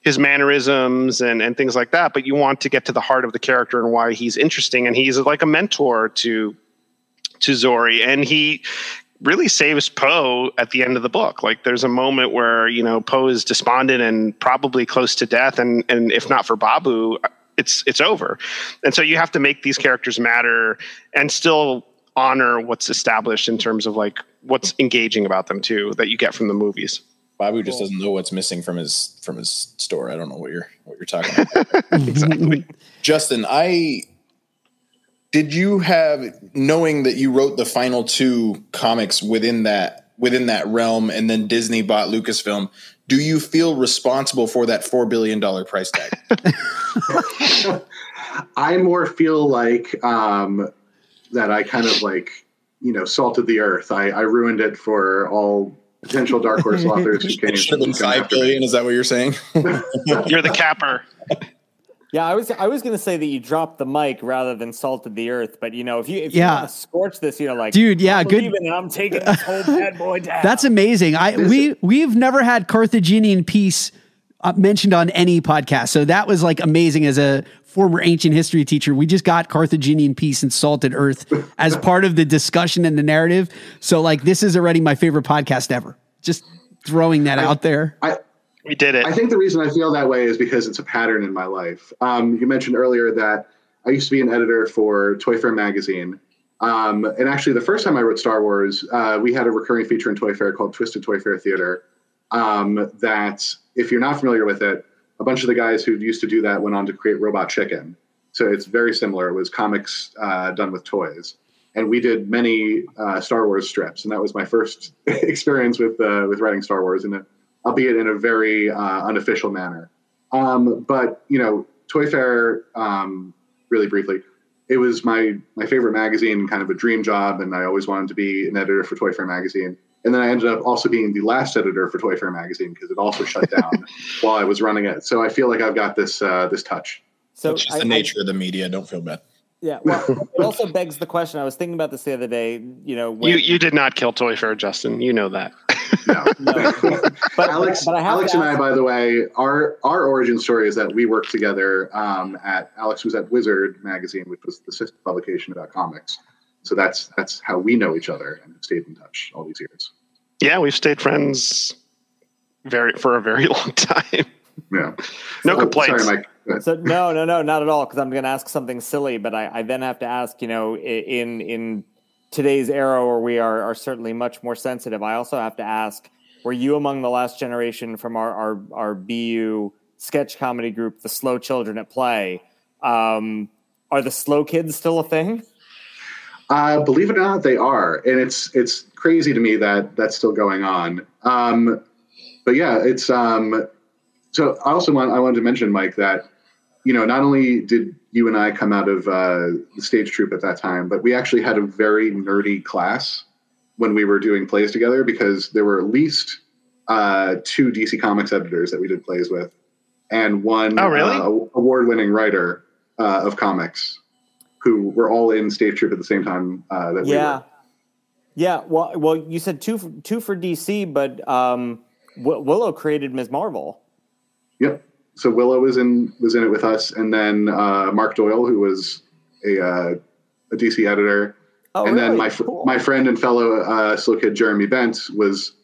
Speaker 5: his mannerisms and and things like that, but you want to get to the heart of the character and why he's interesting, and he's like a mentor to to Zorii, and he really saves Poe at the end of the book. Like there's a moment where you know Poe is despondent and probably close to death, and and if not for Babu, it's it's over. And so you have to make these characters matter and still honor what's established in terms of like what's engaging about them too that you get from the movies.
Speaker 3: Babu just doesn't know what's missing from his from his store. I don't know what you're what you're talking about. [LAUGHS] [LAUGHS]
Speaker 5: exactly.
Speaker 3: Justin, I did you have knowing that you wrote the final two comics within that within that realm and then Disney bought Lucasfilm, do you feel responsible for that 4 billion dollar price tag? [LAUGHS]
Speaker 4: I more feel like um, that I kind of like, you know, salted the earth. I, I ruined it for all potential dark horse authors who came.
Speaker 3: It [LAUGHS] should have been five billion. Is that what you're saying? [LAUGHS]
Speaker 5: You're the capper.
Speaker 1: Yeah, I was I was gonna say that you dropped the mic rather than salted the earth, but you know if you if
Speaker 2: Yeah.
Speaker 1: you want to scorch this, you know, like
Speaker 2: Dude, yeah, good-
Speaker 1: leaving I'm taking this whole bad boy [LAUGHS] down.
Speaker 2: That's amazing. I we we've never had Carthaginian peace mentioned on any podcast, so that was like amazing. As a former ancient history teacher, we just got Carthaginian peace and salted earth [LAUGHS] as part of the discussion and the narrative. So like this is already my favorite podcast ever. Just throwing that out there.
Speaker 4: I,
Speaker 5: We did it.
Speaker 4: I think the reason I feel that way is because it's a pattern in my life. Um, you mentioned earlier that I used to be an editor for ToyFare magazine. Um, and actually, the first time I wrote Star Wars, uh, we had a recurring feature in ToyFare called Twisted ToyFare Theater. Um, that, if you're not familiar with it, a bunch of the guys who used to do that went on to create Robot Chicken. So it's very similar. It was comics uh, done with toys. And we did many uh, Star Wars strips, and that was my first [LAUGHS] experience with uh, with writing Star Wars. And albeit in a very uh, unofficial manner. Um, but you know, ToyFare, um, really briefly, it was my my favorite magazine, kind of a dream job, and I always wanted to be an editor for ToyFare magazine. And then I ended up also being the last editor for ToyFare magazine because it also shut down [LAUGHS] while I was running it. So I feel like I've got this uh, this touch.
Speaker 1: so
Speaker 3: It's just
Speaker 1: I-
Speaker 3: the
Speaker 1: I-
Speaker 3: nature of the media. Don't feel bad.
Speaker 1: yeah, well, [LAUGHS] it also begs the question. I was thinking about this the other day. You know, when,
Speaker 5: you you did not kill ToyFare, Justin. You know that.
Speaker 4: No. [LAUGHS]
Speaker 1: No. but,
Speaker 4: Alex,
Speaker 1: but I have
Speaker 4: Alex and I, by the way, our our origin story is that we worked together. Um, at Alex was at Wizard magazine, which was the sister publication about comics. So that's that's how we know each other and have stayed in touch all these years.
Speaker 5: Yeah, we've stayed friends very for a very [LAUGHS] long time.
Speaker 4: Yeah.
Speaker 5: No
Speaker 4: Oh,
Speaker 5: complaints.
Speaker 4: Sorry, Mike. Go ahead.
Speaker 1: So no, no, no, not at all. Because I'm going to ask something silly, but I, I then have to ask. You know, in in today's era where we are are certainly much more sensitive, I also have to ask: Were you among the last generation from our our, our BU sketch comedy group, the Slow Children at Play? Um, are the slow kids still a thing?
Speaker 4: Uh, believe it or not, they are, and it's it's crazy to me that that's still going on. Um, but yeah, it's um, so. I also want I wanted to mention, Mike, that you know not only did you and I come out of uh, the stage troupe at that time, but we actually had a very nerdy class when we were doing plays together because there were at least uh, two DC Comics editors that we did plays with, and one
Speaker 5: Oh, really?
Speaker 4: uh, award-winning writer uh, of comics who were all in stage troupe at the same time uh, that we
Speaker 1: Yeah,
Speaker 4: were.
Speaker 1: yeah. Well, well, you said two for, two for DC, but um, Wi- Willow created Ms. Marvel.
Speaker 4: Yep. So Willow was in was in it with us, and then uh, Mark Doyle, who was a uh, a DC editor,
Speaker 1: Oh,
Speaker 4: and then my fr-
Speaker 1: Cool.
Speaker 4: my friend and fellow uh, slow kid Jeremy Bent was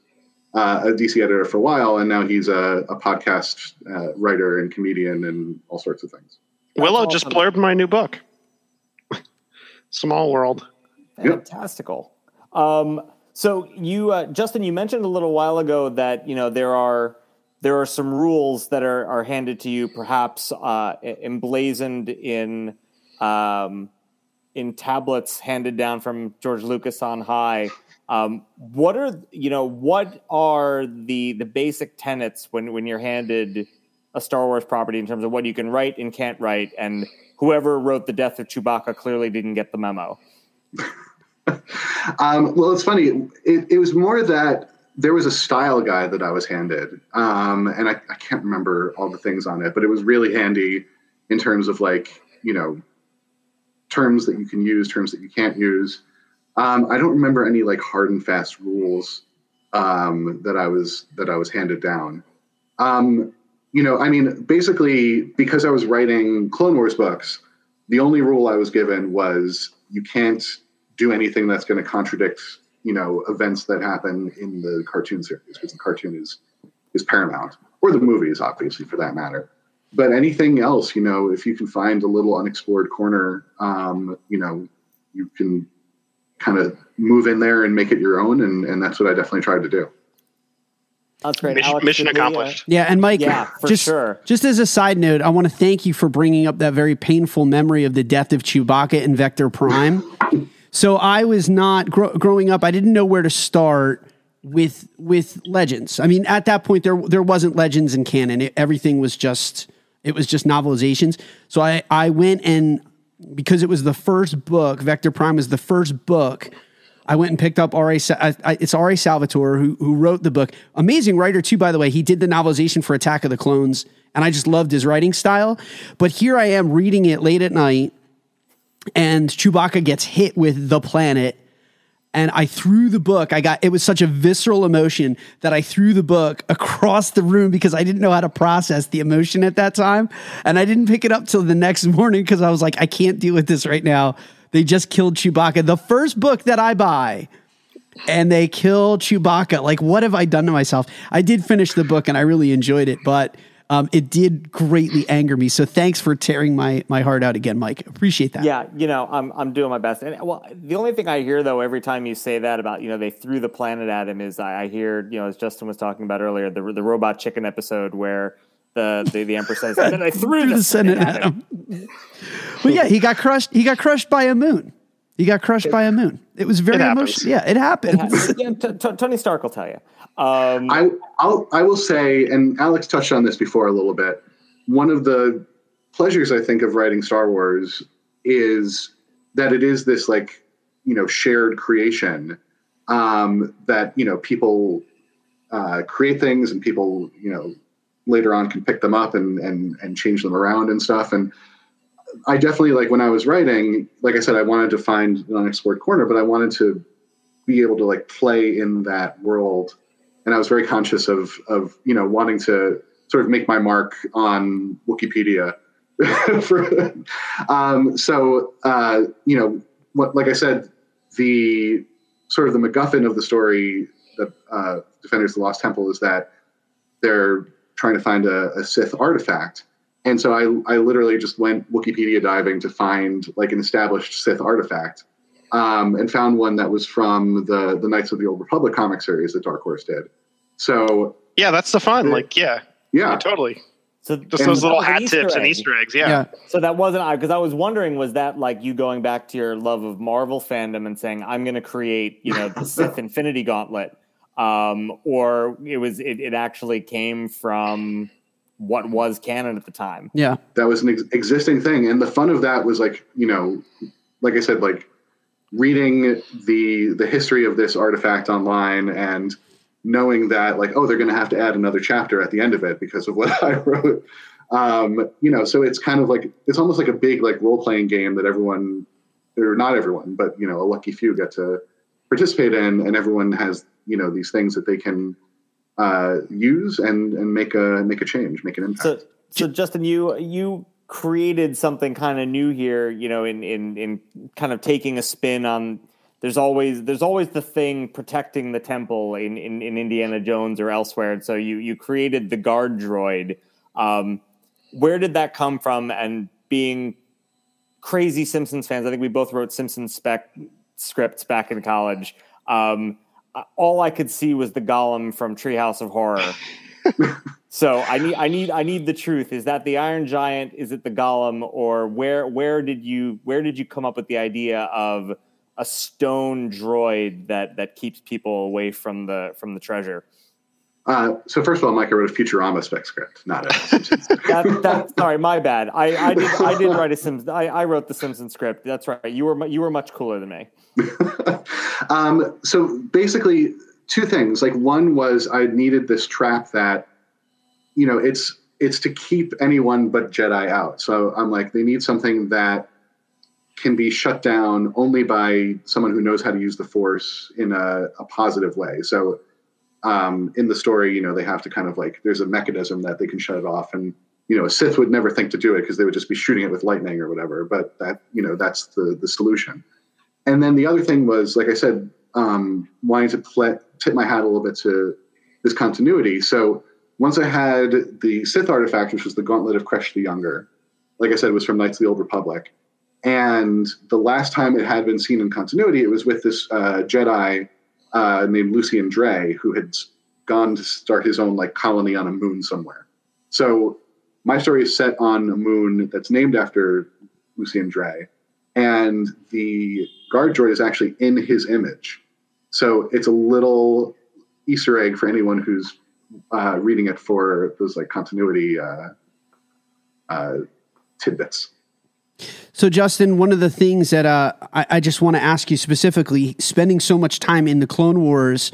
Speaker 4: uh, a DC editor for a while, and now he's a, a podcast uh, writer and comedian and all sorts of things.
Speaker 5: Willow just
Speaker 1: awesome.
Speaker 5: blurbed my new book. Small world.
Speaker 4: Yep.
Speaker 1: Fantastical. Um, so you, uh, Justin, you mentioned a little while ago that you know there are there are some rules that are are handed to you, perhaps uh, emblazoned in um, in tablets handed down from George Lucas on high. Um, what are you know what are the the basic tenets when when you're handed a Star Wars property in terms of what you can write and can't write, and whoever wrote the death of Chewbacca clearly didn't get the memo. [LAUGHS]
Speaker 4: um, well, it's funny. It, it, was more that there was a style guide that I was handed, um, and I, I, can't remember all the things on it, but it was really handy in terms of like you know terms that you can use, terms that you can't use. Um, I don't remember any like hard and fast rules um, that I was that I was handed down. Um, you know, I mean, basically, because I was writing Clone Wars books, the only rule I was given was you can't do anything that's going to contradict, you know, events that happen in the cartoon series because the cartoon is is paramount, or the movies, obviously, for that matter. But anything else, you know, if you can find a little unexplored corner, um, you know, you can kind of move in there and make it your own, and and that's what I definitely tried to do.
Speaker 1: That's great.
Speaker 5: Mission,
Speaker 1: Alex,
Speaker 5: mission accomplished.
Speaker 2: Yeah, and Mike,
Speaker 1: Yeah, for
Speaker 2: just,
Speaker 1: sure.
Speaker 2: just as a side note, I want to thank you for bringing up that very painful memory of the death of Chewbacca in Vector Prime. so I was not gro- growing up. I didn't know where to start with with Legends. I mean, at that point, there there wasn't Legends in canon. It, everything was just it was just novelizations. So I I went and because it was the first book, Vector Prime was the first book I went and picked up R.A. It's R.A. Salvatore who, who wrote the book. Amazing writer, too, by the way. He did the novelization for Attack of the Clones, and I just loved his writing style. But here I am reading it late at night, and Chewbacca gets hit with the planet. And I threw the book. I got it was such a visceral emotion that I threw the book across the room because I didn't know how to process the emotion at that time. And I didn't pick it up till the next [LAUGHS] morning because I was like, I can't deal with this right now. They just killed Chewbacca. The first book that I buy, and they kill Chewbacca. Like, what have I done to myself? I did finish the book and I really enjoyed it, but um, it did greatly anger me. So thanks for tearing my my heart out again, Mike. Appreciate that.
Speaker 1: Yeah, you know, I'm I'm doing my best. And well, the only thing I hear though every time you say that about you know they threw the planet at him is I, I hear you know as Justin was talking about earlier the the robot chicken episode where the the, the emperor says and then I threw,
Speaker 2: Threw
Speaker 1: the,
Speaker 2: the Senate at him. But yeah, he got crushed. He got crushed by a moon. He got crushed by a moon. It was very
Speaker 5: It
Speaker 2: emotional. Yeah, it happens.
Speaker 1: yeah, t- t- Tony Stark will tell you. Um,
Speaker 4: I I'll, I will say, and Alex touched on this before a little bit. One of the pleasures I think of writing Star Wars is that it is this like you know shared creation um, that you know people uh, create things and people you know later on can pick them up and and and change them around and stuff and I definitely like when I was writing like I said I wanted to find an unexplored corner but I wanted to be able to like play in that world and I was very conscious of of you know wanting to sort of make my mark on Wikipedia. [LAUGHS] For, um, so uh, you know, what, like I said, the sort of the MacGuffin of the story, the uh, Defenders of the Lost Temple, is that they're trying to find a, a Sith artifact. And so I, I literally just went Wikipedia diving to find like an established Sith artifact, um, and found one that was from the the Knights of the Old Republic comic series that Dark Horse did. So
Speaker 5: Yeah, that's the fun. Like, yeah,
Speaker 4: yeah,
Speaker 5: yeah totally.
Speaker 1: so
Speaker 5: Just those little
Speaker 1: was an
Speaker 5: hat
Speaker 1: Easter
Speaker 5: tips and. Easter eggs. Yeah.
Speaker 2: yeah.
Speaker 1: So that wasn't I because I was wondering was that like you going back to your love of Marvel fandom and saying I'm going to create you know the Sith [LAUGHS] Infinity Gauntlet, um, or it was it, it actually came from what was canon at the time.
Speaker 2: Yeah.
Speaker 4: that was an ex- existing thing and the fun of that was like you know like i said like reading the the history of this artifact online and knowing that like oh they're going to have to add another chapter at the end of it because of what [LAUGHS] i wrote um you know so it's kind of like it's almost like a big like role playing game that everyone or not everyone but you know a lucky few get to participate in and everyone has you know these things that they can uh use and and make a make a change make an impact
Speaker 1: So so Justin, you you created something kind of new here, you know, in in in kind of taking a spin on. There's always there's always the thing protecting the temple in, in, in Indiana Jones or elsewhere, and so you you created the guard droid. Um, where did that come from? And being crazy Simpsons fans, I think we both wrote Simpsons spec scripts back in college. Um, all I could see was the Golem from Treehouse of Horror. [LAUGHS] so I need, I need, I need the truth. Is that the Iron Giant? Is it the Golem? Or where, where did you, where did you come up with the idea of a stone droid that that keeps people away from the from the treasure?
Speaker 4: Uh, so first of all, Mike, I wrote a Futurama spec script, not a [LAUGHS] Simpsons.
Speaker 1: that, that, sorry, my bad. I, I did I did [LAUGHS] write a Simpsons. I, I wrote the Simpsons script. That's right. You were you were much cooler than me. [LAUGHS]
Speaker 4: um, so basically, two things. Like one was I needed this trap that, you know, it's it's to keep anyone but Jedi out. So I'm like, they need something that can be shut down only by someone who knows how to use the Force in a, a positive way. So um, in the story, you know, they have to kind of like there's a mechanism that they can shut it off, and you know, a Sith would never think to do it because they would just be shooting it with lightning or whatever. But that you know, that's the the solution. And then the other thing was, like I said, um, wanting to tip my hat a little bit to this continuity. So once I had the Sith artifact, which was the Gauntlet of Kressh the Younger, like I said, was from Knights of the Old Republic. And the last time it had been seen in continuity, it was with this uh, Jedi uh, named Lucien Draay, who had gone to start his own like colony on a moon somewhere. So my story is set on a moon that's named after Lucien Draay, and the guard droid is actually in his image. So it's a little Easter egg for anyone who's uh, reading it for those like continuity uh, uh, tidbits.
Speaker 2: So, Justin, one of the things that uh, I, I just want to ask you specifically, spending so much time in the Clone Wars,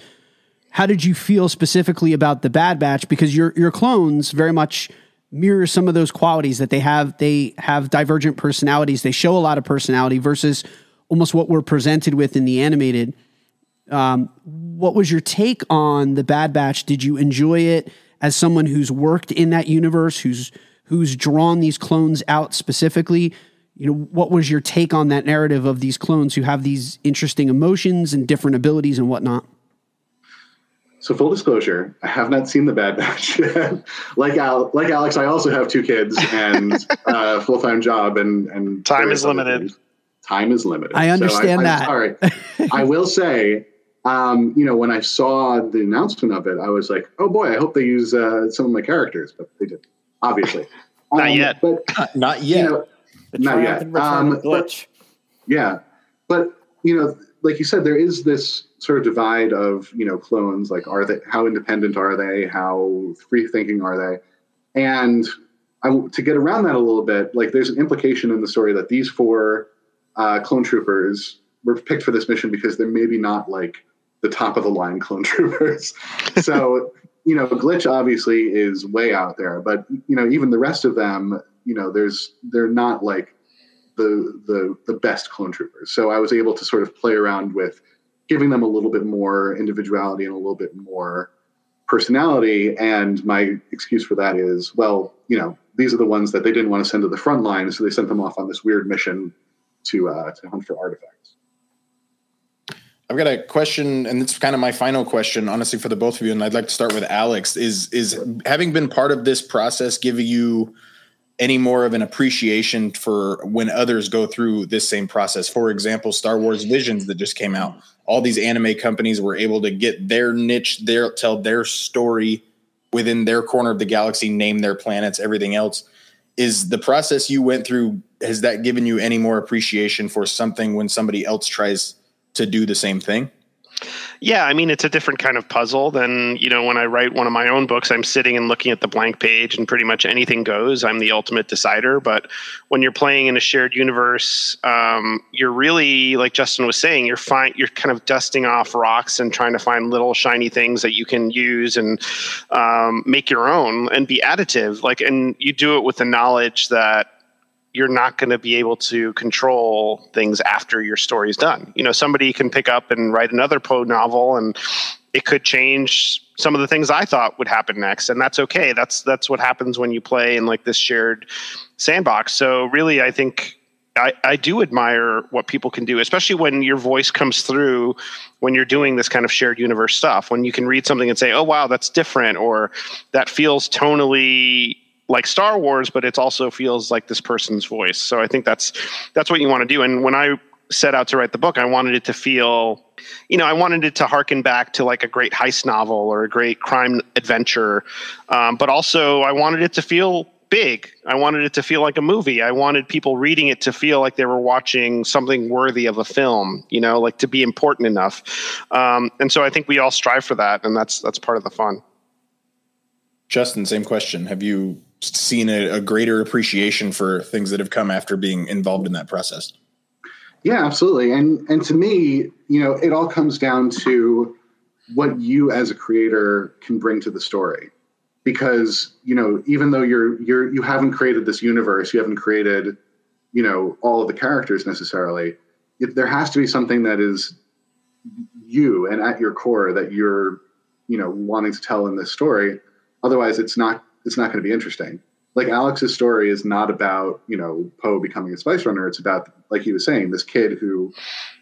Speaker 2: how did you feel specifically about the Bad Batch? Because your your clones very much mirror some of those qualities that they have. They have divergent personalities. They show a lot of personality versus almost what we're presented with in the animated. Um, what was your take on the Bad Batch? Did you enjoy it as someone who's worked in that universe, who's who's drawn these clones out specifically? You know what was your take on that narrative of these clones who have these interesting emotions and different abilities and whatnot?
Speaker 4: So full disclosure i have not seen the bad batch [LAUGHS] like Al, like alex i also have two kids and [LAUGHS] a full-time job and and
Speaker 5: time is limited. things.
Speaker 4: time is limited.
Speaker 2: I understand so I, that.
Speaker 4: sorry. [LAUGHS] I will say um, you know when i saw the announcement of it i was like oh boy i hope they use uh, some of my characters but they didn't obviously.
Speaker 5: Not um, yet.
Speaker 3: but not yet. you know,
Speaker 1: the Not yet. return um, glitch.
Speaker 4: But, yeah, but you know, like you said, there is this sort of divide of you know clones. Like, are they how independent are they? How free thinking are they? And I, to get around that a little bit, like there's an implication in the story that these four uh, clone troopers were picked for this mission because they're maybe not like the top of the line [LAUGHS] clone troopers. so you know, glitch obviously is way out there, but you know, even the rest of them you know, there's they're not like the the the best clone troopers. So I was able to sort of play around with giving them a little bit more individuality and a little bit more personality. And my excuse for that is, well, you know, these are the ones that they didn't want to send to the front line, so they sent them off on this weird mission to uh, to hunt for artifacts.
Speaker 3: I've got a question, and it's kind of my final question, honestly, for the both of you. And I'd like to start with Alex. Is is having been part of this process giving you any more of an appreciation for when others go through this same process. For example, Star Wars Visions that just came out. All these anime companies were able to get their niche, their tell their story within their corner of the galaxy, name their planets, everything else. Is the process you went through has that given you any more appreciation for something when somebody else tries to do the same thing?
Speaker 5: Yeah, I mean, it's a different kind of puzzle than, you know, when I write one of my own books, I'm sitting and looking at the blank page and pretty much anything goes. I'm the ultimate decider. But when you're playing in a shared universe, um, you're really, like Justin was saying, you're fine, you're kind of dusting off rocks and trying to find little shiny things that you can use and um, make your own and be additive. Like, and you do it with the knowledge that you're not going to be able to control things after your story's done. You know, somebody can pick up and write another Poe novel and it could change some of the things I thought would happen next and that's okay. That's that's what happens when you play in like this shared sandbox. So really I think I, I do admire what people can do, especially when your voice comes through when you're doing this kind of shared universe stuff. When you can read something and say, "Oh, wow, that's different," or "That feels tonally like Star Wars, but it also feels like this person's voice. So I think that's that's what you want to do. And when I set out to write the book, I wanted it to feel, you know, I wanted it to harken back to like a great heist novel or a great crime adventure, um, but also I wanted it to feel big. I wanted it to feel like a movie. I wanted people reading it to feel like they were watching something worthy of a film, you know, like to be important enough. Um, and so I think we all strive for that, and that's that's part of the fun.
Speaker 3: Justin, same question. Have you seen a, a greater appreciation for things that have come after being involved in that process?
Speaker 4: Yeah, absolutely. And and to me, you know, it all comes down to what you as a creator can bring to the story. Because, you know, even though you're you're you haven't created this universe, you haven't created, you know, all of the characters necessarily, it, there has to be something that is you and at your core that you're, you know, wanting to tell in this story. Otherwise it's not it's not going to be interesting like Alex's story is not about you know Poe becoming a spice runner. It's about like he was saying, this kid who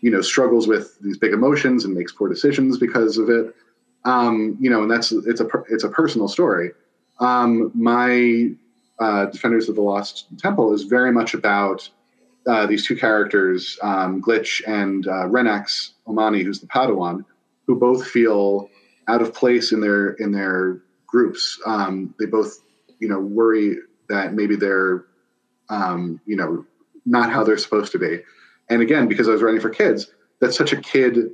Speaker 4: you know struggles with these big emotions and makes poor decisions because of it. Um, you know, and that's it's a it's a personal story. Um, my uh, Defenders of the Lost Temple is very much about uh, these two characters, um, Glitch and uh, Renax Omani, who's the Padawan, who both feel out of place in their in their groups. Um, they both you know worry that maybe they're um, you know not how they're supposed to be and again because i was writing for kids that's such a kid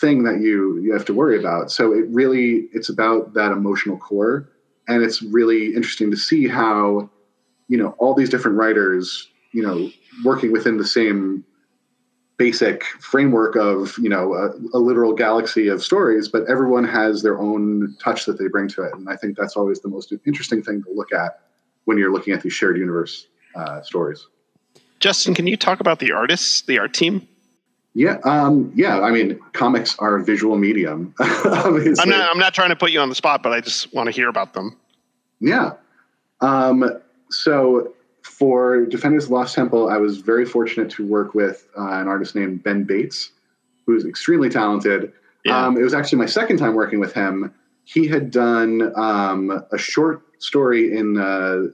Speaker 4: thing that you you have to worry about so it really it's about that emotional core and it's really interesting to see how you know all these different writers you know working within the same basic framework of you know a, a, literal galaxy of stories but everyone has their own touch that they bring to it. And i think that's always the most interesting thing to look at when you're looking at these shared universe uh, stories.
Speaker 5: Justin can you talk about the artists the art team?
Speaker 4: Yeah um, yeah i mean comics are a visual medium [LAUGHS]
Speaker 5: i'm not i'm not trying to put you on the spot but i just want to hear about them.
Speaker 4: Yeah um, so for Defenders of the Lost Temple, I was very fortunate to work with uh, an artist named Ben Bates, who's extremely talented. Yeah. Um, it was actually my second time working with him. He had done um, a short story in uh,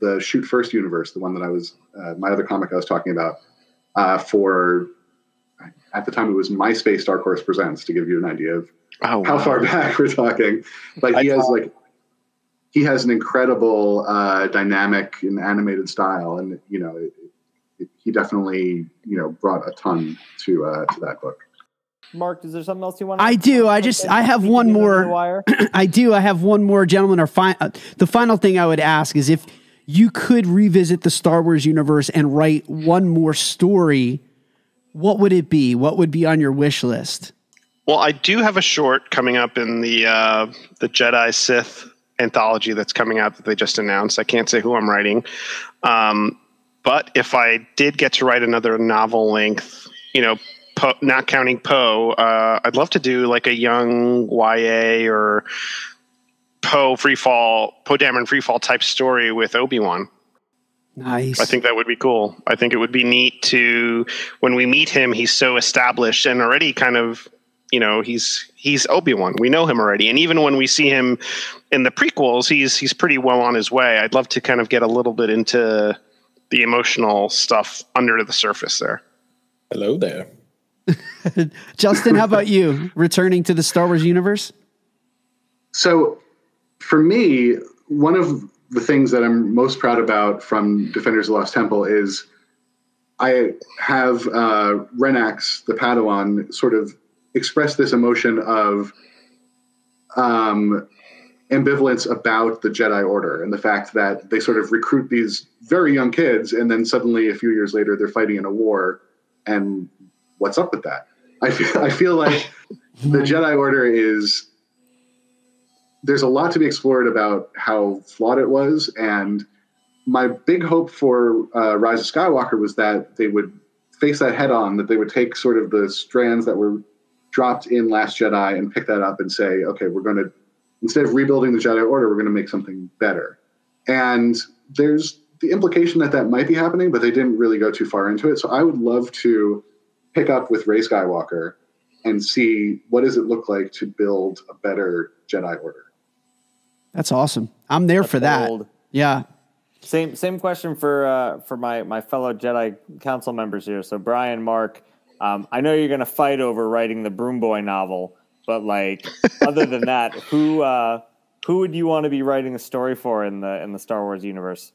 Speaker 4: the S.H.O.O.T. First universe, the one that I was, uh, my other comic I was talking about, uh, for, at the time it was MySpace Dark Horse Presents, to give you an idea of oh, wow. how far [LAUGHS] back we're talking. But he I has like he has an incredible uh, dynamic and animated style, and you know, it, it, he definitely you know brought a ton to uh, to that book.
Speaker 1: Mark, is there something else you want? to
Speaker 2: I do. I just I have one more. [CLEARS THROAT] I do. I have one more, gentlemen. Or fi- uh, the final thing I would ask is if you could revisit the Star Wars universe and write one more story, what would it be? What would be on your wish list?
Speaker 5: Well, I do have a short coming up in the uh, the Jedi Sith anthology that's coming out that they just announced. I can't say who I'm writing. Um, but if I did get to write another novel length, you know, po- not counting Poe, uh, I'd love to do like a young YA or Poe freefall, Poe Dameron freefall type story with Obi Wan.
Speaker 2: Nice.
Speaker 5: I think that would be cool. I think it would be neat to when we meet him, he's so established and already kind of you know he's he's Obi-Wan. We know him already. And even when we see him in the prequels, he's he's pretty well on his way. I'd love to kind of get a little bit into the emotional stuff under the surface there.
Speaker 3: Hello there. [LAUGHS]
Speaker 2: Justin, how about you? Returning to the Star Wars universe?
Speaker 4: So for me, one of the things that I'm most proud about from Defenders of the Lost Temple is I have uh, Renax, the Padawan, sort of express this emotion of um, ambivalence about the Jedi Order and the fact that they sort of recruit these very young kids, and then suddenly a few years later they're fighting in a war. And what's up with that? I feel, I feel like the [LAUGHS] Jedi Order is there's a lot to be explored about how flawed it was, and my big hope for uh, Rise of Skywalker was that they would face that head on, that they would take sort of the strands that were dropped in Last Jedi and pick that up and say, okay, we're going to instead of rebuilding the Jedi Order, we're going to make something better. And there's the implication that that might be happening, but they didn't really go too far into it. So I would love to pick up with Rey Skywalker and see what does it look like to build a better Jedi Order.
Speaker 2: That's awesome. I'm there That's for that. Old. Yeah.
Speaker 1: Same same question for uh, for my my fellow Jedi Council members here. So Brian, Mark, um, I know you're going to fight over writing the Broom Boy novel, but like, other than that, [LAUGHS] who uh, who would you want to be writing a story for in the in the Star Wars universe?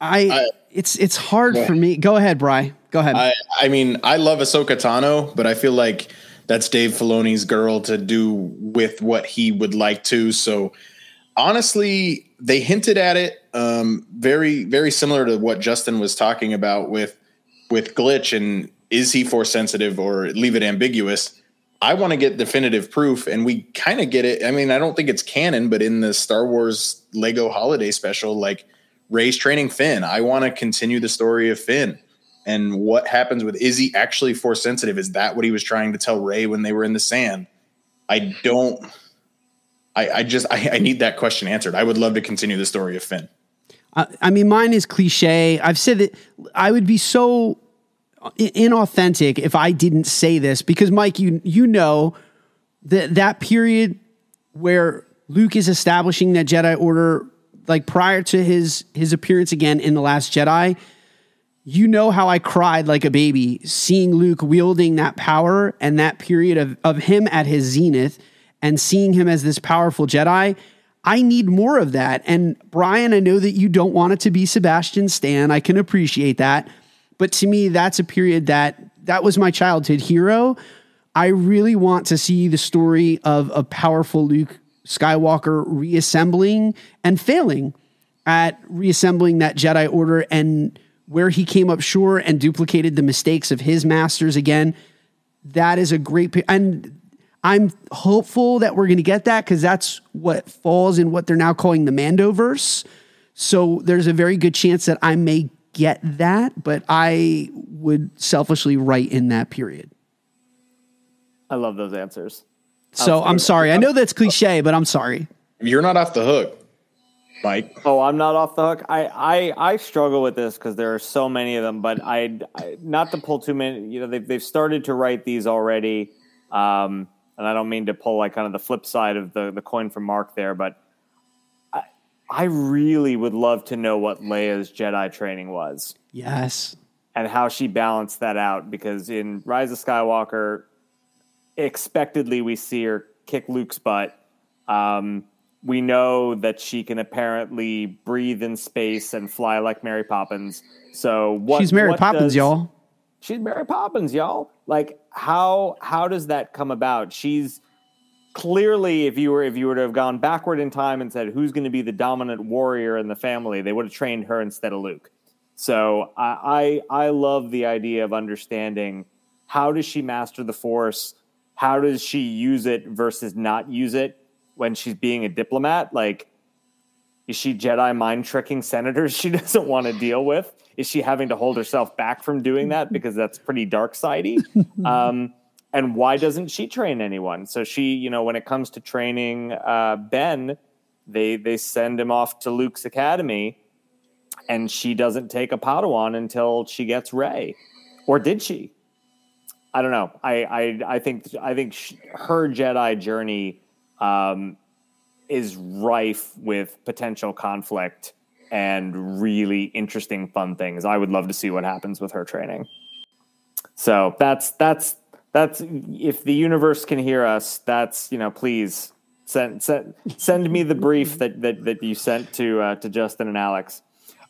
Speaker 2: I, I it's it's hard yeah. for me. Go ahead, Bry. Go ahead.
Speaker 3: I, I mean, I love Ahsoka Tano, but I feel like that's Dave Filoni's girl to do with what he would like to. So honestly, they hinted at it. Um, very, very similar to what Justin was talking about with with glitch and is he force sensitive or leave it ambiguous. I want to get definitive proof, and we kind of get it. I mean, I don't think it's canon, but in the Star Wars Lego Holiday Special, like Rey's training Finn, I want to continue the story of Finn and what happens with is he actually force sensitive? Is that what he was trying to tell Ray when they were in the sand? I don't. I, I just I, I need that question answered. I would love to continue the story of Finn.
Speaker 2: Uh, I mean, mine is cliche. I've said that I would be so inauthentic if I didn't say this because Mike, you you know that that period where Luke is establishing that Jedi Order, like prior to his his appearance again in the Last Jedi, you know how I cried like a baby seeing Luke wielding that power and that period of of him at his zenith and seeing him as this powerful Jedi. I need more of that. And Brian, I know that you don't want it to be Sebastian Stan. I can appreciate that. But to me, that's a period that that was my childhood hero. I really want to see the story of a powerful Luke Skywalker reassembling and failing at reassembling that Jedi Order and where he came up short and duplicated the mistakes of his masters again. That is a great and I'm hopeful that we're going to get that because that's what falls in what they're now calling the Mandoverse. So there's a very good chance that I may get that, but I would selfishly write in that period.
Speaker 1: I love those answers.
Speaker 2: So I'm sorry. I know that's cliche, but I'm sorry.
Speaker 3: You're not off the hook, Mike.
Speaker 1: Oh, I'm not off the hook. I I, I struggle with this because there are so many of them. But I, I, not to pull too many. You know, they've they've started to write these already, um, and I don't mean to pull like kind of the flip side of the the coin from Mark there, but I really would love to know what Leia's Jedi training was.
Speaker 2: Yes.
Speaker 1: And how she balanced that out because in Rise of Skywalker, expectedly we see her kick Luke's butt. Um, we know that she can apparently breathe in space and fly like Mary Poppins. So what?
Speaker 2: She's Mary
Speaker 1: what
Speaker 2: Poppins,
Speaker 1: does,
Speaker 2: y'all.
Speaker 1: She's Mary Poppins, y'all. Like how how does that come about? She's clearly if you were if you were to have gone backward in time and said who's going to be the dominant warrior in the family? they would have trained her instead of luke. So I, I i love the idea of understanding how does she master the force? How does she use it versus not use it when she's being a diplomat? Like is she jedi mind tricking senators [LAUGHS] she doesn't want to deal with? Is she having to hold herself back from doing that because that's pretty dark sidey [LAUGHS] um, and why doesn't she train anyone? So she, you know, when it comes to training uh, Ben, they they send him off to Luke's academy, and she doesn't take a Padawan until she gets Rey, or did she? I don't know. I I, I think I think she, her Jedi journey um, is rife with potential conflict and really interesting, fun things. I would love to see what happens with her training. So that's that's that's if the universe can hear us. That's you know, please send send send me the brief that that, that you sent to uh, to Justin and Alex.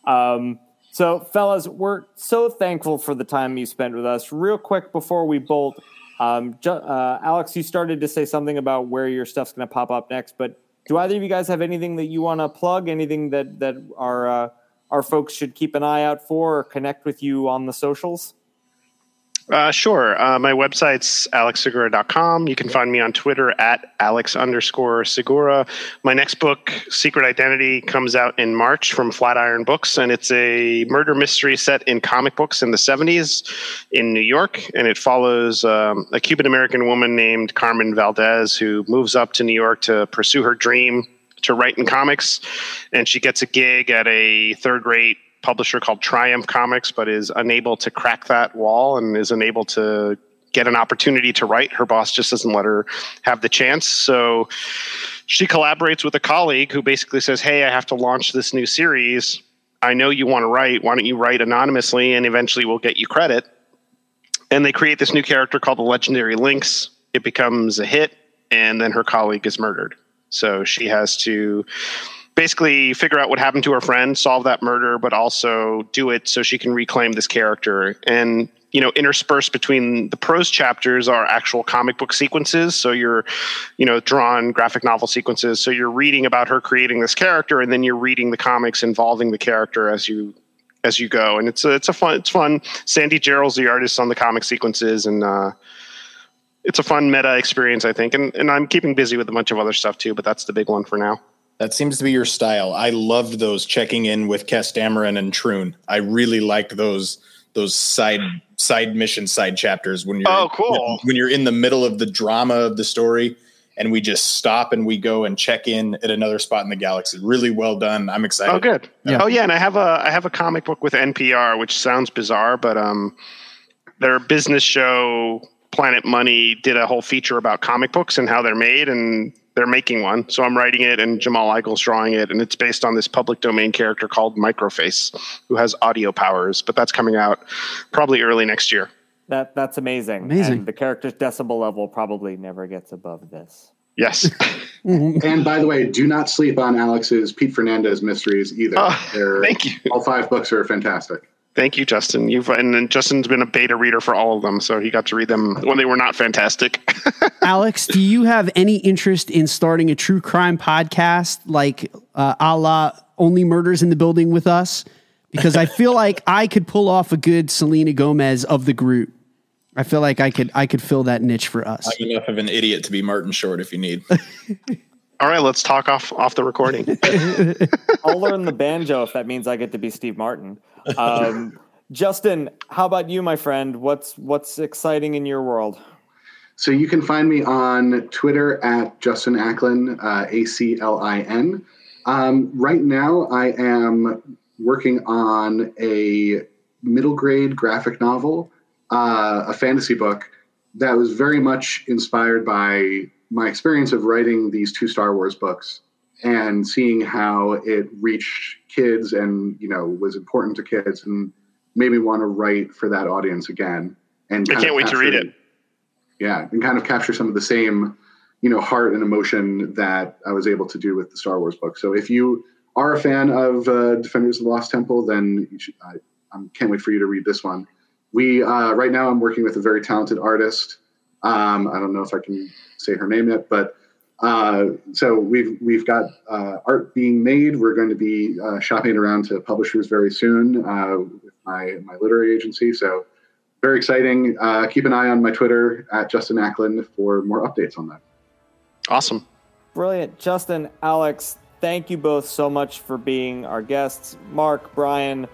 Speaker 1: Um, so, fellas, we're so thankful for the time you spent with us. Real quick before we bolt, um, ju- uh, Alex, you started to say something about where your stuff's going to pop up next, but do either of you guys have anything that you want to plug? Anything that that our uh, our folks should keep an eye out for or connect with you on the socials?
Speaker 5: Uh, sure. Uh, my website's alexsegura.com. You can find me on Twitter at alex underscore segura. My next book, Secret Identity, comes out in March from Flatiron Books, and it's a murder mystery set in comic books in the 70s in New York. And it follows um, a Cuban American woman named Carmen Valdez who moves up to New York to pursue her dream to write in comics. And she gets a gig at a third rate publisher called Triumph Comics, but is unable to crack that wall and is unable to get an opportunity to write. Her boss just doesn't let her have the chance. So she collaborates with a colleague who basically says, Hey, I have to launch this new series. I know you want to write. Why don't you write anonymously and eventually we'll get you credit? And they create this new character called the Legendary Lynx. It becomes a hit, and then her colleague is murdered. So she has to basically figure out what happened to her friend, solve that murder, but also do it so she can reclaim this character. And you know interspersed between the prose chapters are actual comic book sequences. So you're you know drawn graphic novel sequences. So you're reading about her creating this character and then you're reading the comics involving the character as you as you go. And it's a, it's a fun it's fun. Sandy Jarrell's the artist on the comic sequences and uh it's a fun meta experience i think. And, and i'm keeping busy with a bunch of other stuff too but that's the big one for now
Speaker 3: That seems to be your style. I loved those checking in with Kes Dameron and Troon. I really liked those those side side mission side chapters when you're
Speaker 5: Oh, cool.
Speaker 3: when you're in the middle of the drama of the story and we just stop and we go and check in at another spot in the galaxy. Really well done. I'm excited.
Speaker 5: Oh, good.
Speaker 2: Yeah.
Speaker 5: Oh, yeah. And I have a I have a comic book with NPR, which sounds bizarre, but um, their business show Planet Money did a whole feature about comic books and how they're made, and they're making one. So I'm writing it, and Jamal Igle's drawing it, and it's based on this public domain character called Microface, who has audio powers. But that's coming out probably early next year.
Speaker 1: That that's amazing.
Speaker 2: Amazing.
Speaker 1: And the character's decibel level probably never gets above this.
Speaker 5: Yes. [LAUGHS]
Speaker 4: And by the way, do not sleep on Alex's Pete Fernandez mysteries either.
Speaker 5: Oh,
Speaker 4: they're-
Speaker 5: thank you.
Speaker 4: All five books are fantastic.
Speaker 5: Thank you, Justin. You've and then Justin's been a beta reader for all of them, so he got to read them when they were not fantastic. [LAUGHS]
Speaker 2: Alex, do you have any interest in starting a true crime podcast like uh, a la Only Murders in the Building with us? Because I feel [LAUGHS] like I could pull off a good Selena Gomez of the group. I feel like I could I could fill that niche for us.
Speaker 3: I'm enough of an idiot to be Martin Short if you need. [LAUGHS]
Speaker 5: all right, let's talk off off the recording.
Speaker 1: I'll learn the banjo if that means I get to be Steve Martin. Um, Justin, how about you, my friend? What's what's exciting in your world?
Speaker 4: So you can find me on Twitter at Justin Aclin, uh, A C L I N. Um, right now, I am working on a middle grade graphic novel, uh, a fantasy book that was very much inspired by my experience of writing these two Star Wars books and seeing how it reached kids and you know was important to kids and made me want to write for that audience again. And
Speaker 5: I can't wait to read it.
Speaker 4: yeah, and kind of capture some of the same, you know, heart and emotion that I was able to do with the Star Wars book. So if you are a fan of uh, Defenders of the Lost Temple, then you should, I, I can't wait for you to read this one. We uh, right now I'm working with a very talented artist. Um, I don't know if I can say her name yet, but uh, so we've we've got uh, art being made. We're going to be uh, shopping it around to publishers very soon uh, with my my literary agency. So very exciting. Uh, keep an eye on my Twitter at Justin Aclin for more updates on that.
Speaker 5: Awesome.
Speaker 1: Brilliant. Justin, Alex, thank you both so much for being our guests. Mark, Brian,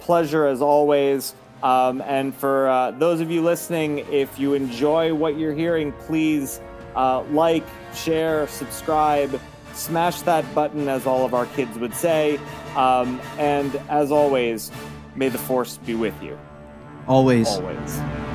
Speaker 1: pleasure as always. Um, and for uh, those of you listening, if you enjoy what you're hearing, please uh, like, share, subscribe, smash that button, as all of our kids would say. Um, and as always, may the force be with you.
Speaker 2: Always.
Speaker 1: Always.